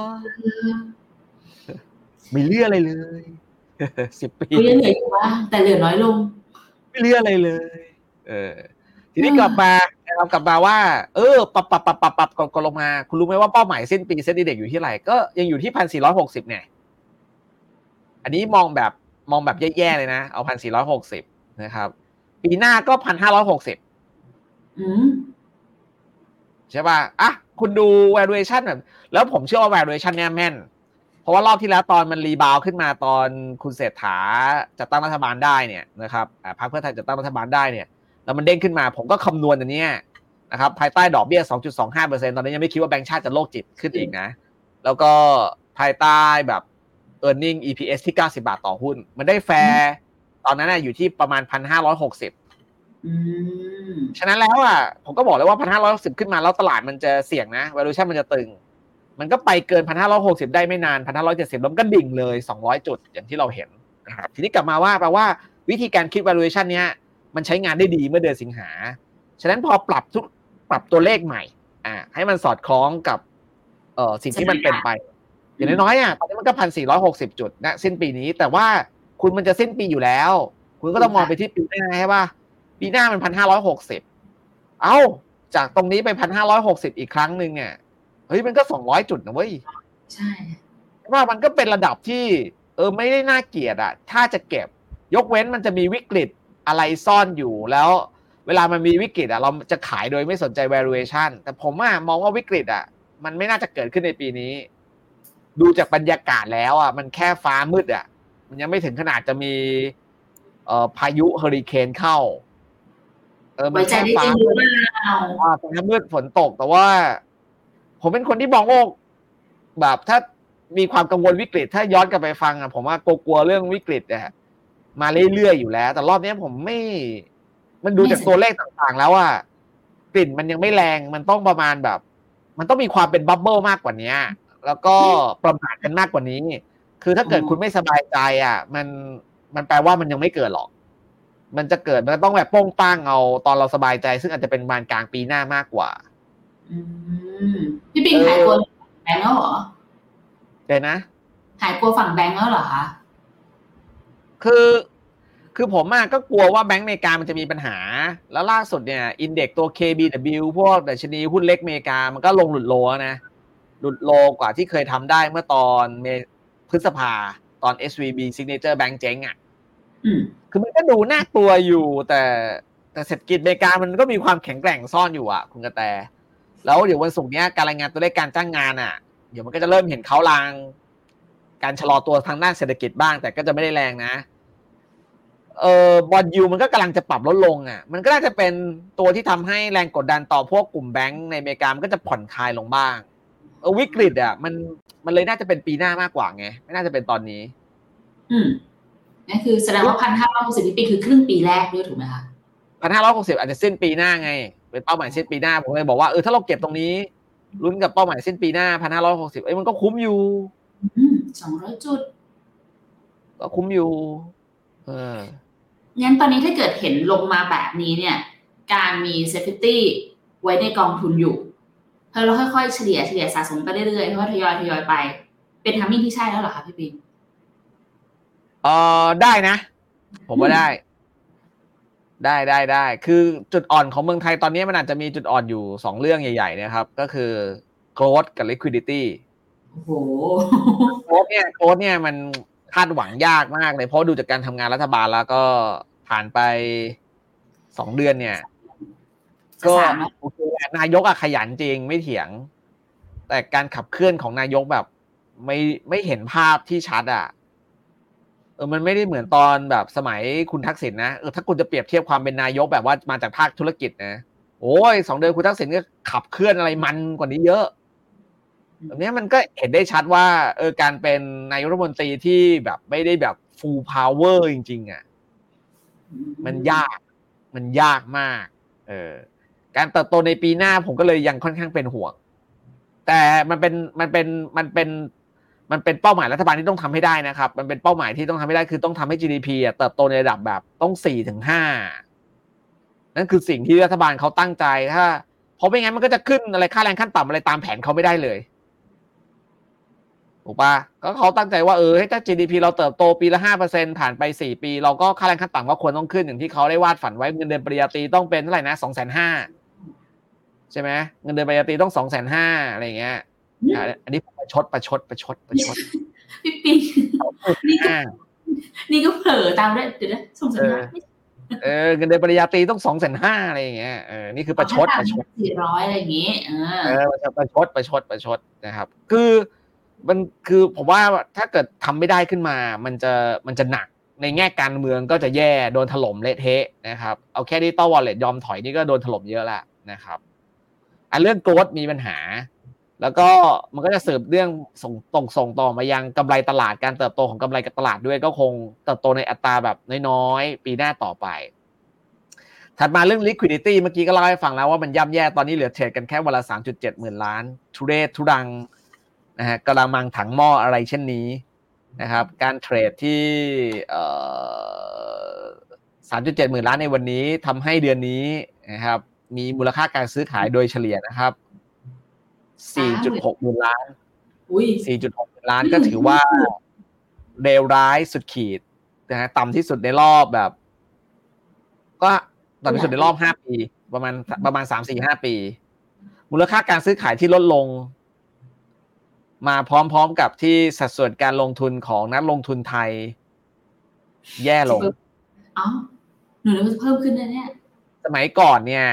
ไม่เหลืออะไรเลยสิบปีก็ยังเหลืออยู่บ้างแต่เหลือน้อยลง ไม่เหลืออะไรเลย เออ ทีนี้กลับมานะครับกลับมาว่า เออปรับปรับปรับปรับปรับกดลงมา คุณรู้ไหมว่าเป้าหมายสิ้นปีเซ็นดีเด็กอยู่ที่ไหนก็ยังอยู่ที่พันสี่ร้อยหกสิบเนี่ย อันนี้มองแบบมองแบบแย่ๆเลยนะ เอาพันสี่ร้อยหกสิบนะครับ ปีหน้าก็พันห้าร้อยหกสิบอืมใช่ป่ะอะคุณดู valuation แบบแล้วผมเชื่อว่า valuation เนี่ยแม่น เพราะว่ารอบที่แล้วตอนมัน rebound ขึ้นมาตอนคุณเศรษฐาจะตั้งรัฐบาลได้เนี่ยนะครับอ่าพรรคเพื่อไทยจะตั้งรัฐบาลได้เนี่ยแล้วมันเด้งขึ้นมา ผมก็คำนวณอันเนี้ยนะครับภายใต้ดอกเบี้ย 2.25%ตอนนี้ยังไม่คิดว่าแบงก์ชาติจะโรคจิตขึ้นอีกนะ แล้วก็ภายใต้แบบ e a r n i n g EPS ที่ 90 บาทต่อหุ้น มันได้แฟร์ ตอนนั้นน่ะอยู่ที่ประมาณ1,560อืมฉะนั้นแล้วอะผมก็บอกเลยว่าพันห้าร้อยสิบขึ้นมาแล้วตลาดมันจะเสี่ยงนะ valuation มันจะตึง มันก็ไปเกินพันห้าร้อยหกสิบได้ไม่นานพันห้าร้อยเจ็ดสิบแล้วมันก็ดิ่งเลยสองร้อยจุดอย่างที่เราเห็นนะครับทีนี้กลับมาว่าแปลว่าวิธีการคิด valuation เนี้ยมันใช้งานได้ดีเมื่อเดือนสิงหา ฉะนั้นพอปรับทุกปรับตัวเลขใหม่ อ่า ให้มันสอดคล้องกับเอ่อสิ่งที่มันเป็นไป อย่างน้อยๆอะตอนนี้มันก็พันสี่ร้อยหกสิบจุดนะสิ้นปีนี้แต่ว่า คุณมันจะสิ้นปีอยู่แล้ว คุณก็ต้องมองไปที่ปีหน้าใช่ป่ะปีหน้ามันพันห้าร้อยหกสิบเอ้า จากตรงนี้ไปพันห้าร้อยหกสิบอีกครั้งหนึ่งเนี่ยเฮ้ยมันก็สองร้อยจุดนะเว้ยใช่ว่ามันก็เป็นระดับที่ เออไม่ได้น่าเกลียดอะถ้าจะเก็บ ยกเว้นมันจะมีวิกฤตอะไรซ่อนอยู่แล้ว เวลามันมีวิกฤตอะเราจะขายโดยไม่สนใจ valuation แต่ผมอะมองว่าวิกฤตอะมันไม่น่าจะเกิดขึ้นในปีนี้ ดูจากบรรยากาศแล้วอะมันแค่ฟ้ามืดอะ มันยังไม่ถึงขนาดจะมีเอ่อพายุเฮอริเคนเข้า เออมัไว้นใจแค่ได้ฟ้าจริงหรือเปล่าอ่าฟ้ามืดฝนตกแต่ว่า ผมเป็นคนที่มองโลกแบบถ้ามีความกังวลวิกฤต ถ้าย้อนกลับไปฟังอะผมว่ากลัวๆเรื่องวิกฤตอะมาเรื่อยๆอยู่แล้ว แต่รอบนี้ผมไม่ มันดูจากตัวเลขต่างๆ แล้วอะกลิ่นมันยังไม่แรงมันต้องประมาณแบบ มันต้องมีความเป็นบับเบิลมากกว่านี้แล้วก็ประมาทกันมากกว่านี้ คือถ้าเกิดคุณไม่สบายใจอะ มันมันแปลว่ามันยังไม่เกิดหรอก มันจะเกิดมันก็ต้องแบบโป้งป้างเอาตอนเราสบายใจ ซึ่งอาจจะเป็นประมาณกลางปีหน้ามากกว่าอืมพี่ปิงหายกลัวแบงก์แล้วเหรอเดี๋ยวนะหายกลัวฝั่งแบงก์แล้วเหรอคะคือคือผมอะก็กลัวว่าแบงก์อเมริกามันจะมีปัญหา แล้วล่าสุดเนี่ยอินเด็กตัว KBW พวกดัชนีหุ้นเล็กอเมริกามันก็ลงหลุดโลแล้วนะ หลุดโลกว่าที่เคยทำได้เมื่อตอนเม พฤษภาตอน SVB Signature Bank เจ๊งอะอืมคือมันก็ดูน่ากลัวอยู่ แต่แต่เศรษฐกิจอเมริกามันก็มีความแข็งแกร่งซ่อนอยู่อะ คุณกระแต แล้วเดี๋ยววันศุกร์เนี้ยการรายงานตัวเลขการจ้างงานอะ เดี๋ยวมันก็จะเริ่มเห็นเขาลาง การชะลอตัวทางด้านเศรษฐกิจบ้าง แต่ก็จะไม่ได้แรงนะเออบอลยูมันก็กำลังจะปรับลดลงอะ มันก็น่าจะเป็นตัวที่ทำให้แรงกดดันต่อพวกกลุ่มแบงก์ในอเมริกามันก็จะผ่อนคลายลงบ้างเออ วิกฤตอะมันมันเลยน่าจะเป็นปีหน้ามากกว่าไง ไม่น่าจะเป็นตอนนี้ อืมนั่นคือแสดงว่าพันห้าร้อยหกสิบพี่ปิงคือครึ่งปีแรกด้วยถูกไหมคะพันห้าร้อยหกสิบอาจจะสิ้นปีหน้าไง เป็นเป้าหมายสิ้นปีหน้าผมเลยบอกว่าเออถ้าเราเก็บตรงนี้ลุ้นกับเป้าหมายสิ้นปีหน้าพันห้าร้อยหกสิบเอ้ยมันก็คุ้มอยู่อืมสองร้อยจุด ก็คุ้มอยู่ เอองั้นตอนนี้ถ้าเกิดเห็นลงมาแบบนี้เนี่ย การมี safety ไว้ในกองทุนอยู่ เธอเราค่อยๆเฉลี่ยเฉลี่ยสะสมไปเรื่อยๆค่อยๆทยอยทยอยไป เป็น timing ที่ใช่แล้วเหรอคะพี่ปิงเออได้นะ ผมว่าได้ ได้ได้ได้ คือจุดอ่อนของเมืองไทยตอนนี้มันอาจจะมีจุดอ่อนอยู่สองเรื่องใหญ่ๆนะครับ ก็คือ growth กับ liquidity โอ้โห growth เนี่ย growth เนี่ยมันคาดหวังยากมากเลย เพราะดูจากการทำงานรัฐบาลแล้วก็ผ่านไปสองเดือนเนี่ยจะ ก็สามแล้วโอเคแหละนายกอะขยันจริงไม่เถียง แต่การขับเคลื่อนของนายกแบบ ไม่ไม่เห็นภาพที่ชัดอะเออมันไม่ได้เหมือนตอนแบบสมัยคุณทักษิณนะเออถ้าคุณจะเปรียบเทียบความเป็นนายกแบบว่ามาจากภาคธุรกิจนะโอ้ยสองเดือนคุณทักษิณก็ขับเคลื่อนอะไรมันกว่านี้เยอะแบบเนี้ยมันก็เห็นได้ชัดว่า เออการเป็นนายกรัฐมนตรีที่แบบไม่ได้แบบ full power จริง ๆอะมันยาก มันยากมาก เออ การเติบโตในปีหน้าผมก็เลยยังค่อนข้างเป็นห่วง แต่มันเป็นมันเป็นมันเป็นมันเป็นเป้าหมายรัฐบาลที่ต้องทำให้ได้นะครับ มันเป็นเป้าหมายที่ต้องทำให้ได้คือต้องทำให้ GDP เติบโตในระดับแบบต้องสี่ถึงห้านั่นคือสิ่งที่รัฐบาลเขาตั้งใจถ้าเพราะไม่งั้นมันก็จะขึ้นอะไรค่าแรงขั้นต่ำอะไรตามแผนเขาไม่ได้เลยถูกปะก็เขาตั้งใจว่าเออให้ถ้า GDP เราเติบโตปีละห้าเปอร์เซ็นผ่านไปสี่ปี เราก็ค่าแรงขั้นต่ำก็ควรต้องขึ้นอย่างที่เขาได้วาดฝันไว้เงินเดือนปริญญาตรีต้องเป็นเท่าไหร่นะสองแสนห้า ใช่ไหมเงินเดือนปริญญาตรีต้องสองแสนห้าอะไรอย่างเงี้ยอะอันนี้ประชดประชดประชดประชดพี่ปิงนี่ก็อ่านี่ก็เผลอตามด้วยเดี๋ยวนะสงสัยเออนะไม่เออเงินเดือนปริญญาตรีต้องสองแสนห้าอะไรอย่างเงี้ยเออนี่คือประชดประชดสี่ร้อยอะไรอย่างงี้เออเออประชดประชดประชดนะครับ คือมันคือผมว่าถ้าเกิดทำไม่ได้ขึ้นมา มันจะมันจะหนักในแง่การเมืองก็จะแย่โดนถล่มเละเทะนะครับ เอาแค่ดิจิตอลวอลเล็ตยอมถอยนี่ก็โดนถล่มเยอะแล้วนะครับ อันเรื่องโกรดมีปัญหา แล้วก็มันก็จะสืบเรื่องส่งตรงส่งต่อมายังกำไรตลาดการเติบโตของกำไรกับตลาดด้วยก็คงเติบโตในอัตราแบบน้อยๆ ปีหน้าต่อไป ถัดมาเรื่อง liquidity เมื่อกี้ก็เล่าให้ฟังแล้วว่ามันย่ำแย่ตอนนี้เหลือเทรดกันแค่วันละ 3.7 หมื่นล้าน ทุเรศทุรังนะฮะกระมังถังหม้ออะไรเช่นนี้นะครับ การเทรดที่3.7 หมื่นล้านในวันนี้ทำให้เดือนนี้นะครับ มีมูลค่าการซื้อขายโดยเฉลี่ยนะครับ 4.6หมื่นล้านอุ้ย4.6หมื่นล้านก็ถือว่าเลวร้ายสุดขีดนะฮะต่ำที่สุดในรอบแบบ ก็ต่ำที่สุดในรอบ 5 ปี ประมาณประมาณ 3 4 5 ปี มูลค่าการซื้อขายที่ลดลง มาพร้อมๆกับที่สัดส่วนการลงทุนของนักลงทุนไทย แย่ลงเอ้าหนูนึกว่าจะเพิ่มขึ้นนะเนี่ยสมัยก่อนเนี่ย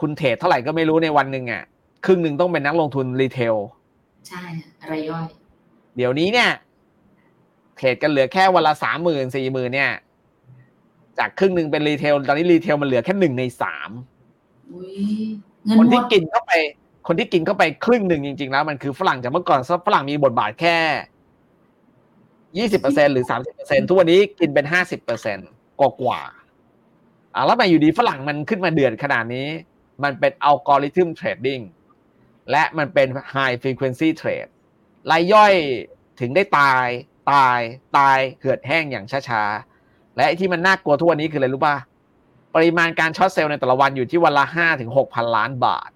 คุณเทรดเท่าไหร่ก็ไม่รู้ในวันหนึ่งอะครึ่งหนึ่งต้องเป็นนักลงทุน retailใช่อะรายย่อย เดี๋ยวนี้เนี่ยเทรดกันเหลือแค่วันละสามหมื่นสี่หมื่นเนี่ย จากครึ่งหนึ่งเป็น retail ตอนนี้ retail มันเหลือแค่หนึ่งในสามอุ้ยเงินคนหมที่ดกินเข้าไป คนที่กินเข้าไปครึ่งหนึ่งจริง ๆ แล้วมันคือฝรั่งจากเมื่อก่อนฝรั่งมีบทบาทแค่ยี่สิบเปอร์เซ็นหรือสามสิบเปอร์เซ็นทุกวันนี้กินเป็นห้าสิบเปอร์เซ็นกว่ากว่าๆอ่าแล้วมาอยู่ดีฝรั่งมันขึ้นมาเดือดขนาดนี้ มันเป็น algorithm trading และมันเป็น High Frequency Trade รายย่อยถึงได้ตายตายตายเหือดแห้งอย่างช้าๆ และไอ้ที่มันน่ากลัวทุกวันนี้คืออะไรรู้ป่ะ ปริมาณการ short sell ในแต่ละวันอยู่ที่วันละห้าถึงหกพันล้านบาท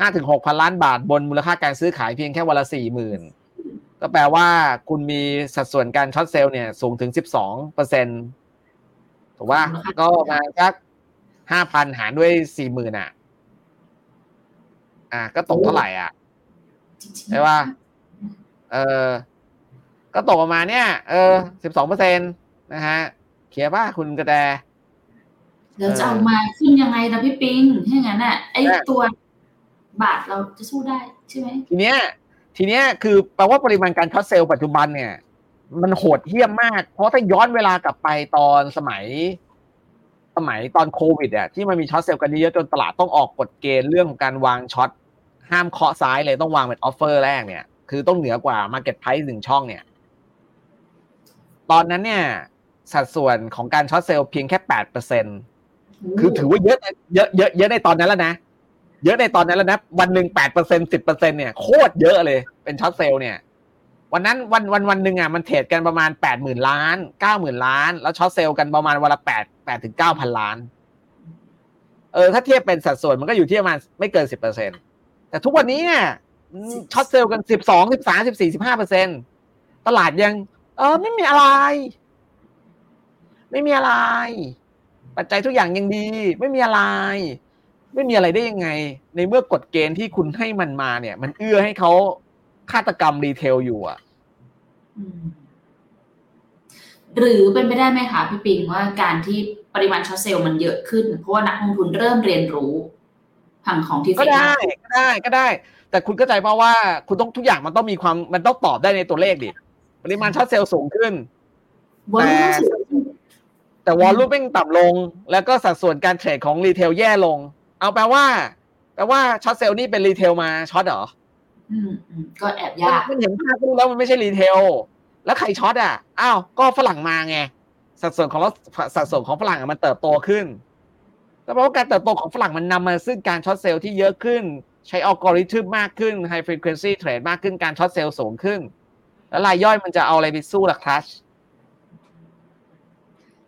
ห้าถึงหกพันล้านบาทบนมูลค่าการซื้อขายเพียงแค่วันละสี่หมื่นก็แปลว่าคุณมีสัดส่วนการช็อตเซลล์เนี่ยสูงถึงสิบสองเปอร์เซ็นถูกป่ะก็ประมาณสัก ห้าพันหารด้วยสี่หมื่นอะ อะ ก็ตกเท่าไหร่อะใช่ป่ะเออ ก็ตกประมาณเนี้ยเออสิบสองเปอร์เซ็นตนะฮะเคลียร์ป่ะคุณกระแตเดี๋ยวจะเอามาขึ้นยังไงนะพี่ปิงถ้างั้นอะไอใช่ตัวบาทเราจะสู้ได้ใช่ไหมทีเนี้ย ทีเนี้ยคือแปลว่าปริมาณการ short sell ปัจจุบันเนี่ย มันโหดเหี้ยมมาก เพราะถ้าย้อนเวลากลับไปตอนสมัย สมัยตอนโควิดอะที่มันมี short sell กันเยอะจนตลาดต้องออกกฎเกณฑ์เรื่องของการวาง short ห้ามเคาะซ้ายเลยต้องวางเป็น offer แรกเนี่ย คือต้องเหนือกว่า Market Price หนึ่งช่องเนี่ย ตอนนั้นเนี่ย สัดส่วนของการ short sell เพียงแค่แปดเปอร์เซ็นต์คือถือว่าเยอะเยอะเยอะเยอะในตอนนั้นแล้วนะ เยอะในตอนนั้นแล้วนะ วันหนึ่งแปดเปอร์เซ็นสิบเปอร์เซ็นเนี่ยโคตรเยอะเลยเป็น short sell เนี่ย วันนั้นวันวันวันหนึ่งอะมันเทรดกันประมาณแปดหมื่นล้านเก้าหมื่นล้าน แล้ว short sell กันประมาณวันละแปด แปดถึงเก้าพันล้าน เออ ถ้าเทียบเป็นสัดส่วนมันก็อยู่ที่ประมาณไม่เกินสิบเปอร์เซ็นแต่ทุกวันนี้เนี่ยshort sell กันสิบสองสิบสามสิบสี่สิบห้าเปอร์เซ็นตลาดยัง เออ ไม่มีอะไร ไม่มีอะไร ปัจจัยทุกอย่างยังดี ไม่มีอะไร ไม่มีอะไรได้ยังไง ในเมื่อกฎเกณฑ์ที่คุณให้มันมาเนี่ย มันเอื้อให้เขาฆาตกรรม retail อยู่อะ หรือเป็นไปได้ไหมคะพี่ปิงว่าการที่ปริมาณ short sell มันเยอะขึ้น เพราะว่านักลงทุนเริ่มเรียนรู้ผังของที่ก็ได้ก็ได้ก็ได้ แต่คุณเข้าใจป่ะว่าคุณต้องทุกอย่างมันต้องมีความมันต้องตอบได้ในตัวเลขดิปริมาณ short sell สูงขึ้น volume แต่สูงแต่ volume เป็นต่ำลง แล้วก็สัดส่วนการเทรดของ retail แย่ลง เอาแปลว่าแปลว่า short sell นี่เป็น retail มา short เหรออืมอืมก็แอบยากมันเห็นภาพก็รู้แล้วมันไม่ใช่ retailล แล้วใครช็อตอะอ้าวก็ฝรั่งมาไงสัดส่วนของสัดส่วนของฝรั่งอะมันเติบโตขึ้นแล้วเพราะว่าการเติบโตของฝรั่งมันนำมาซึ่งการ short sell ที่เยอะขึ้น ใช้อัลกอริทึมมากขึ้น high frequency trade มากขึ้นการ short sell สูงขึ้น แล้วรายย่อยมันจะเอาอะไรไปสู้ล่ะครับ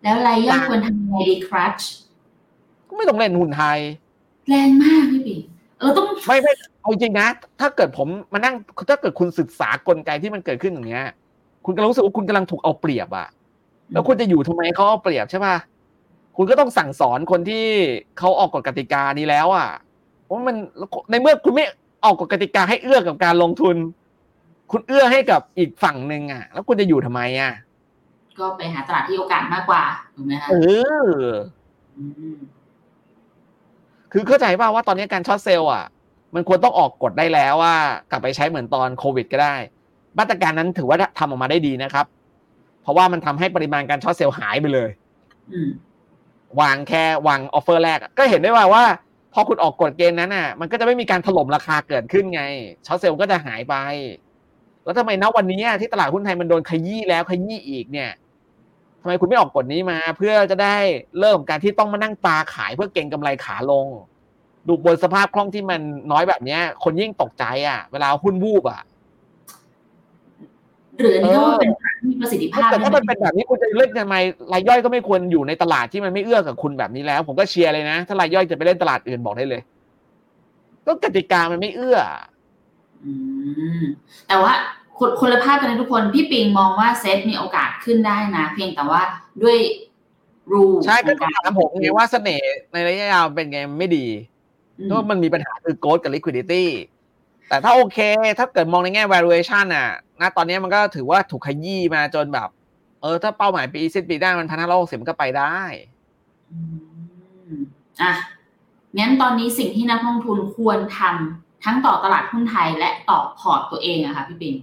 แล้วรายย่อยควรทำยังไงดีครับก็ไม่ต้องเล่นหุ้นไทย แรงมากพี่ปิงเราต้องไม่ไม่เอาจริงนะ ถ้าเกิดผมมานั่งถ้าเกิดคุณศึกษากลไกที่มันเกิดขึ้นอย่างเงี้ย คุณก็รู้สึกว่าคุณกำลังถูกเอาเปรียบอะแล้วคุณจะอยู่ทำไมเขาเอาเปรียบใช่ป่ะคุณก็ต้องสั่งสอนคนที่เขาออกกฎกติกานี้แล้วอะว่ามันในเมื่อคุณไม่ออกกฎกติกาให้เอื้อกับการลงทุน คุณเอื้อให้กับอีกฝั่งหนึ่งอะแล้วคุณจะอยู่ทำไมอะกก็ไปหาตลาดที่โอกาสมากกว่าถูกไหมคะเอออืมคือเข้าใจป่าว่าตอนนี้การช็อตเซลล์อะ มันควรต้องออกกฎได้แล้วว่า กลับไปใช้เหมือนตอนโควิดก็ได้ มาตรการนั้นถือว่าทำออกมาได้ดีนะครับ เพราะว่ามันทำให้ปริมาณการ short sell หายไปเลยอืมวางแค่วาง offer แรกอะก็เห็นได้ว่าว่า พอคุณออกกฎเกณฑ์นั้นอะ มันก็จะไม่มีการถล่มราคาเกิดขึ้นไง short sell ก็จะหายไป แล้วทำไมณวันนี้ที่ตลาดหุ้นไทยมันโดนขยี้แล้วขยี้อีกเนี่ยทำไมคุณไม่ออกกฎนี้มา เพื่อจะได้เลิกการที่ต้องมานั่งปาขายเพื่อเก็งกำไรขาลง ดูบนสภาพคล่องที่มันน้อยแบบเนี้ย คนยิ่งตกใจอะ เวลาหุ้นวูบอะ หรืออันนี้ก็ว่าเป็นตลาดที่มีประสิทธิภาพแต่ถ้ามันไหเป็นแบบนี้คุณจะเล่นทำไมรายย่อยก็ไม่ควรอยู่ในตลาดที่มันไม่เอื้อกับคุณแบบนี้แล้ว ผมก็เชียร์เลยนะ ถ้ารายย่อยจะไปเล่นตลาดอื่นบอกได้เลย ก็กติกามันไม่เอื้ออืมแต่ว่าคนคนละภาพกันนะทุกคนพี่ปิงมองว่าเซตมีโอกาสขึ้นได้นะ เพียงแต่ว่าด้วยรูใช่ก็ถามผมไงว่าเสน่ห์ในระยะยาวเป็นไงไม่ดีอืมก็มันมีปัญหาคือ growth กับ liquidity แต่ถ้าโอเค ถ้าเกิดมองในแง่ valuation อะณตอนนี้มันก็ถือว่าถูกขยี้มาจนแบบ เออ ถ้าเป้าหมายปีสิ้นปีหน้ามันพันห้าร้อยหกสิบก็ไปได้อืมอะงั้นตอนนี้สิ่งที่นักลงทุนควรทำทั้งต่อตลาดหุ้นไทยและต่อพอร์ตตัวเองอะค่ะพี่ปิง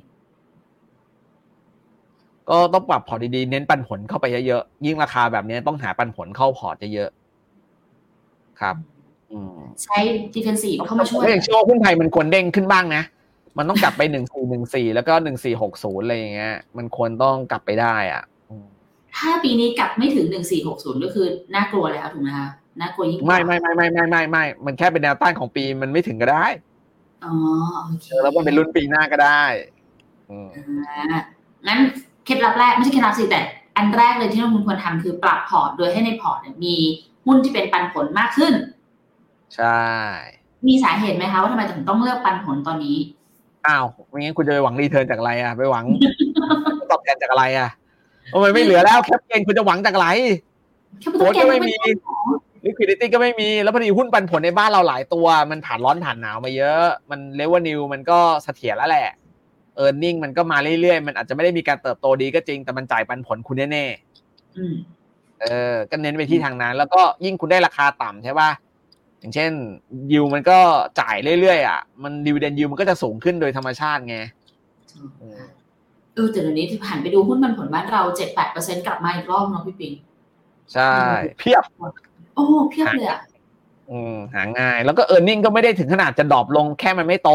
ก็ต้องปรับพอร์ตดีๆ เน้นปันผลเข้าไปเยอะๆ ยิ่งราคาแบบนี้ต้องหาปันผลเข้าพอร์ตเยอะๆ ครับ ใช้ defensive เข้ามาช่วยก็ยังเชื่อว่าหุ้นไทยมันควรเด้งขึ้นบ้างนะ มันต้องกลับไปหนึ่งสี่หนึ่งสี่แล้วก็หนึ่งสี่หกศูนย์อะไรอย่างเงี้ย มันควรต้องกลับไปได้อะอืมถ้าปีนี้กลับไม่ถึงหนึ่งสี่หกศูนย์ก็คือน่ากลัวเลยค่ะถูกไหมคะ น่ากลัวยิ่งกว่าไม่ไม่ไม่ไม่ไม่ไม่ไม่ มันแค่เป็นแนวต้านของปีมันไม่ถึงก็ได้ อ๋อโอเคเออแล้วมันเป็นลุ้นปีหน้าก็ได้อืมอ่างั้นเคล็ดลับแรกไม่ใช่เคล็ดลับสิแต่อันแรกเลยที่นักลงทุนควรทำคือปรับพอร์ตโดยให้ในพอร์ตเนี่ยมีหุ้นที่เป็นปันผลมากขึ้น ใช่ มีสาเหตุไหมคะว่าทำไมถึงต้องเลือกปันผลตอนนี้ อ้าวไม่งั้นคุณจะไปหวัง return จากอะไรอะ ไปหวังตอบแทนจากอะไรอะทำไมไม่เหลือแล้ว cap gain คุณจะหวังจากอะไรแค่ไม่ต้อง growth ก็ไม่มีเก็บว้ liquidity ก็ไม่มี แล้วพอดีหุ้นปันผลในบ้านเราหลายตัว มันผ่านร้อนผ่านหนาวมาเยอะ มัน revenue มันก็เสถียรแล้วแหละ earning มันก็มาเรื่อยๆ มันอาจจะไม่ได้มีการเติบโตดีก็จริง แต่มันจ่ายปันผลคุณแน่อืมๆเออก็เน้นไปที่ทางนั้น แล้วก็ยิ่งคุณได้ราคาต่ำใช่ป่ะ อย่างเช่นยิวมันก็จ่ายเรื่อยๆอะมันดิวเดนยิวมันก็จะสูงขึ้นโดยธรรมชาติไงเออแต่เดี๋ยวนี้ที่ผ่านไปดูหุ้นปันผลบ้านเราเจ็ดแปดเปอร์เซ็นกลับมาอีกรอบเนาะพี่ปิง ใช่ เพียบ โอ้เพียบเลยอะอืมหาง่าย แล้วก็เออร์เน็งก็ไม่ได้ถึงขนาดจะดรอปลงแค่มันไม่โต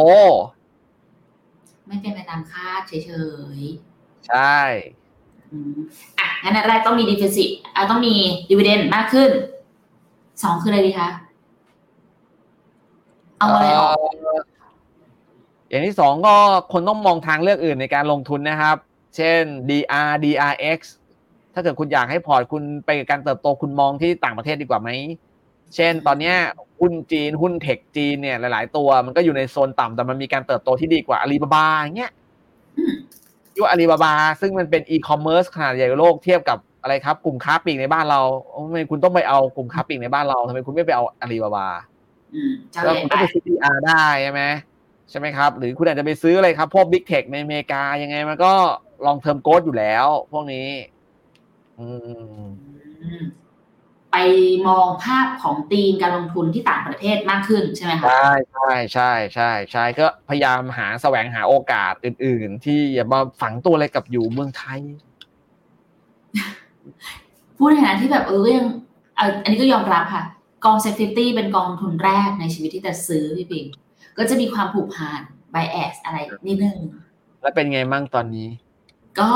ไม่เป็นไปตามคาดเฉยใช่ๆอืมอะงั้นอันแรกต้องมี defensive อะต้องมี dividend มากขึ้นสองคืออะไรดีคะ เอาอะไรออกเอ่ออย่างที่สองก็คนต้องมองทางเลือกอื่นในการลงทุนนะครับ เช่น DR DRX ถ้าเกิดคุณอยากให้พอร์ตคุณไปกับการเติบโตคุณมองที่ต่างประเทศดีกว่าไหม เช่นตอนเนี้ยหุ้นจีนหุ้น tech จีนเนี่ยหลาย ๆ ตัวมันก็อยู่ในโซนต่ำแต่มันมีการเติบโตที่ดีกว่าอาลีบาบาเงี้ยอืมยกอาลีบาบา ซึ่งมันเป็นอีคอมเมิร์ซขนาดใหญ่ในโลกเทียบกับอะไรครับ กลุ่มค้าปลีกในบ้านเราทำไมคุณต้องไปเอากลุ่มค้าปลีกในบ้านเราทำไมคุณไม่ไปเอาอาลีบาบา อืมเจ้าแล้วใหญ่คุณไปก็ไปซื้อ DR ได้ใช่ไหมใช่ไหมครับ หรือคุณอาจจะไปซื้ออะไรครับ พวก Big Tech ในอเมริกายังไงมันก็long term growth อยู่แล้ว พวกนี้อืมอืมไปมองภาพของธีมการลงทุนที่ต่างประเทศมากขึ้นใช่ไหมคะใช่ใช่ใช่ใช่ใช่ก็พยายามหาแสวงหาโอกาสอื่น ๆ ที่อย่ามาฝังตัวอะไรกับอยู่เมืองไทย พูดในฐานะที่แบบเออก็ยังเอ่ออันนี้ก็ยอมรับค่ะ กองเซฟตี้เป็นกองทุนแรกในชีวิตที่จะซื้อพี่ปิงก็จะมีความผูกพัน bias อะไรนิดนึง แล้วเป็นไงมั่งตอนนี้ ก็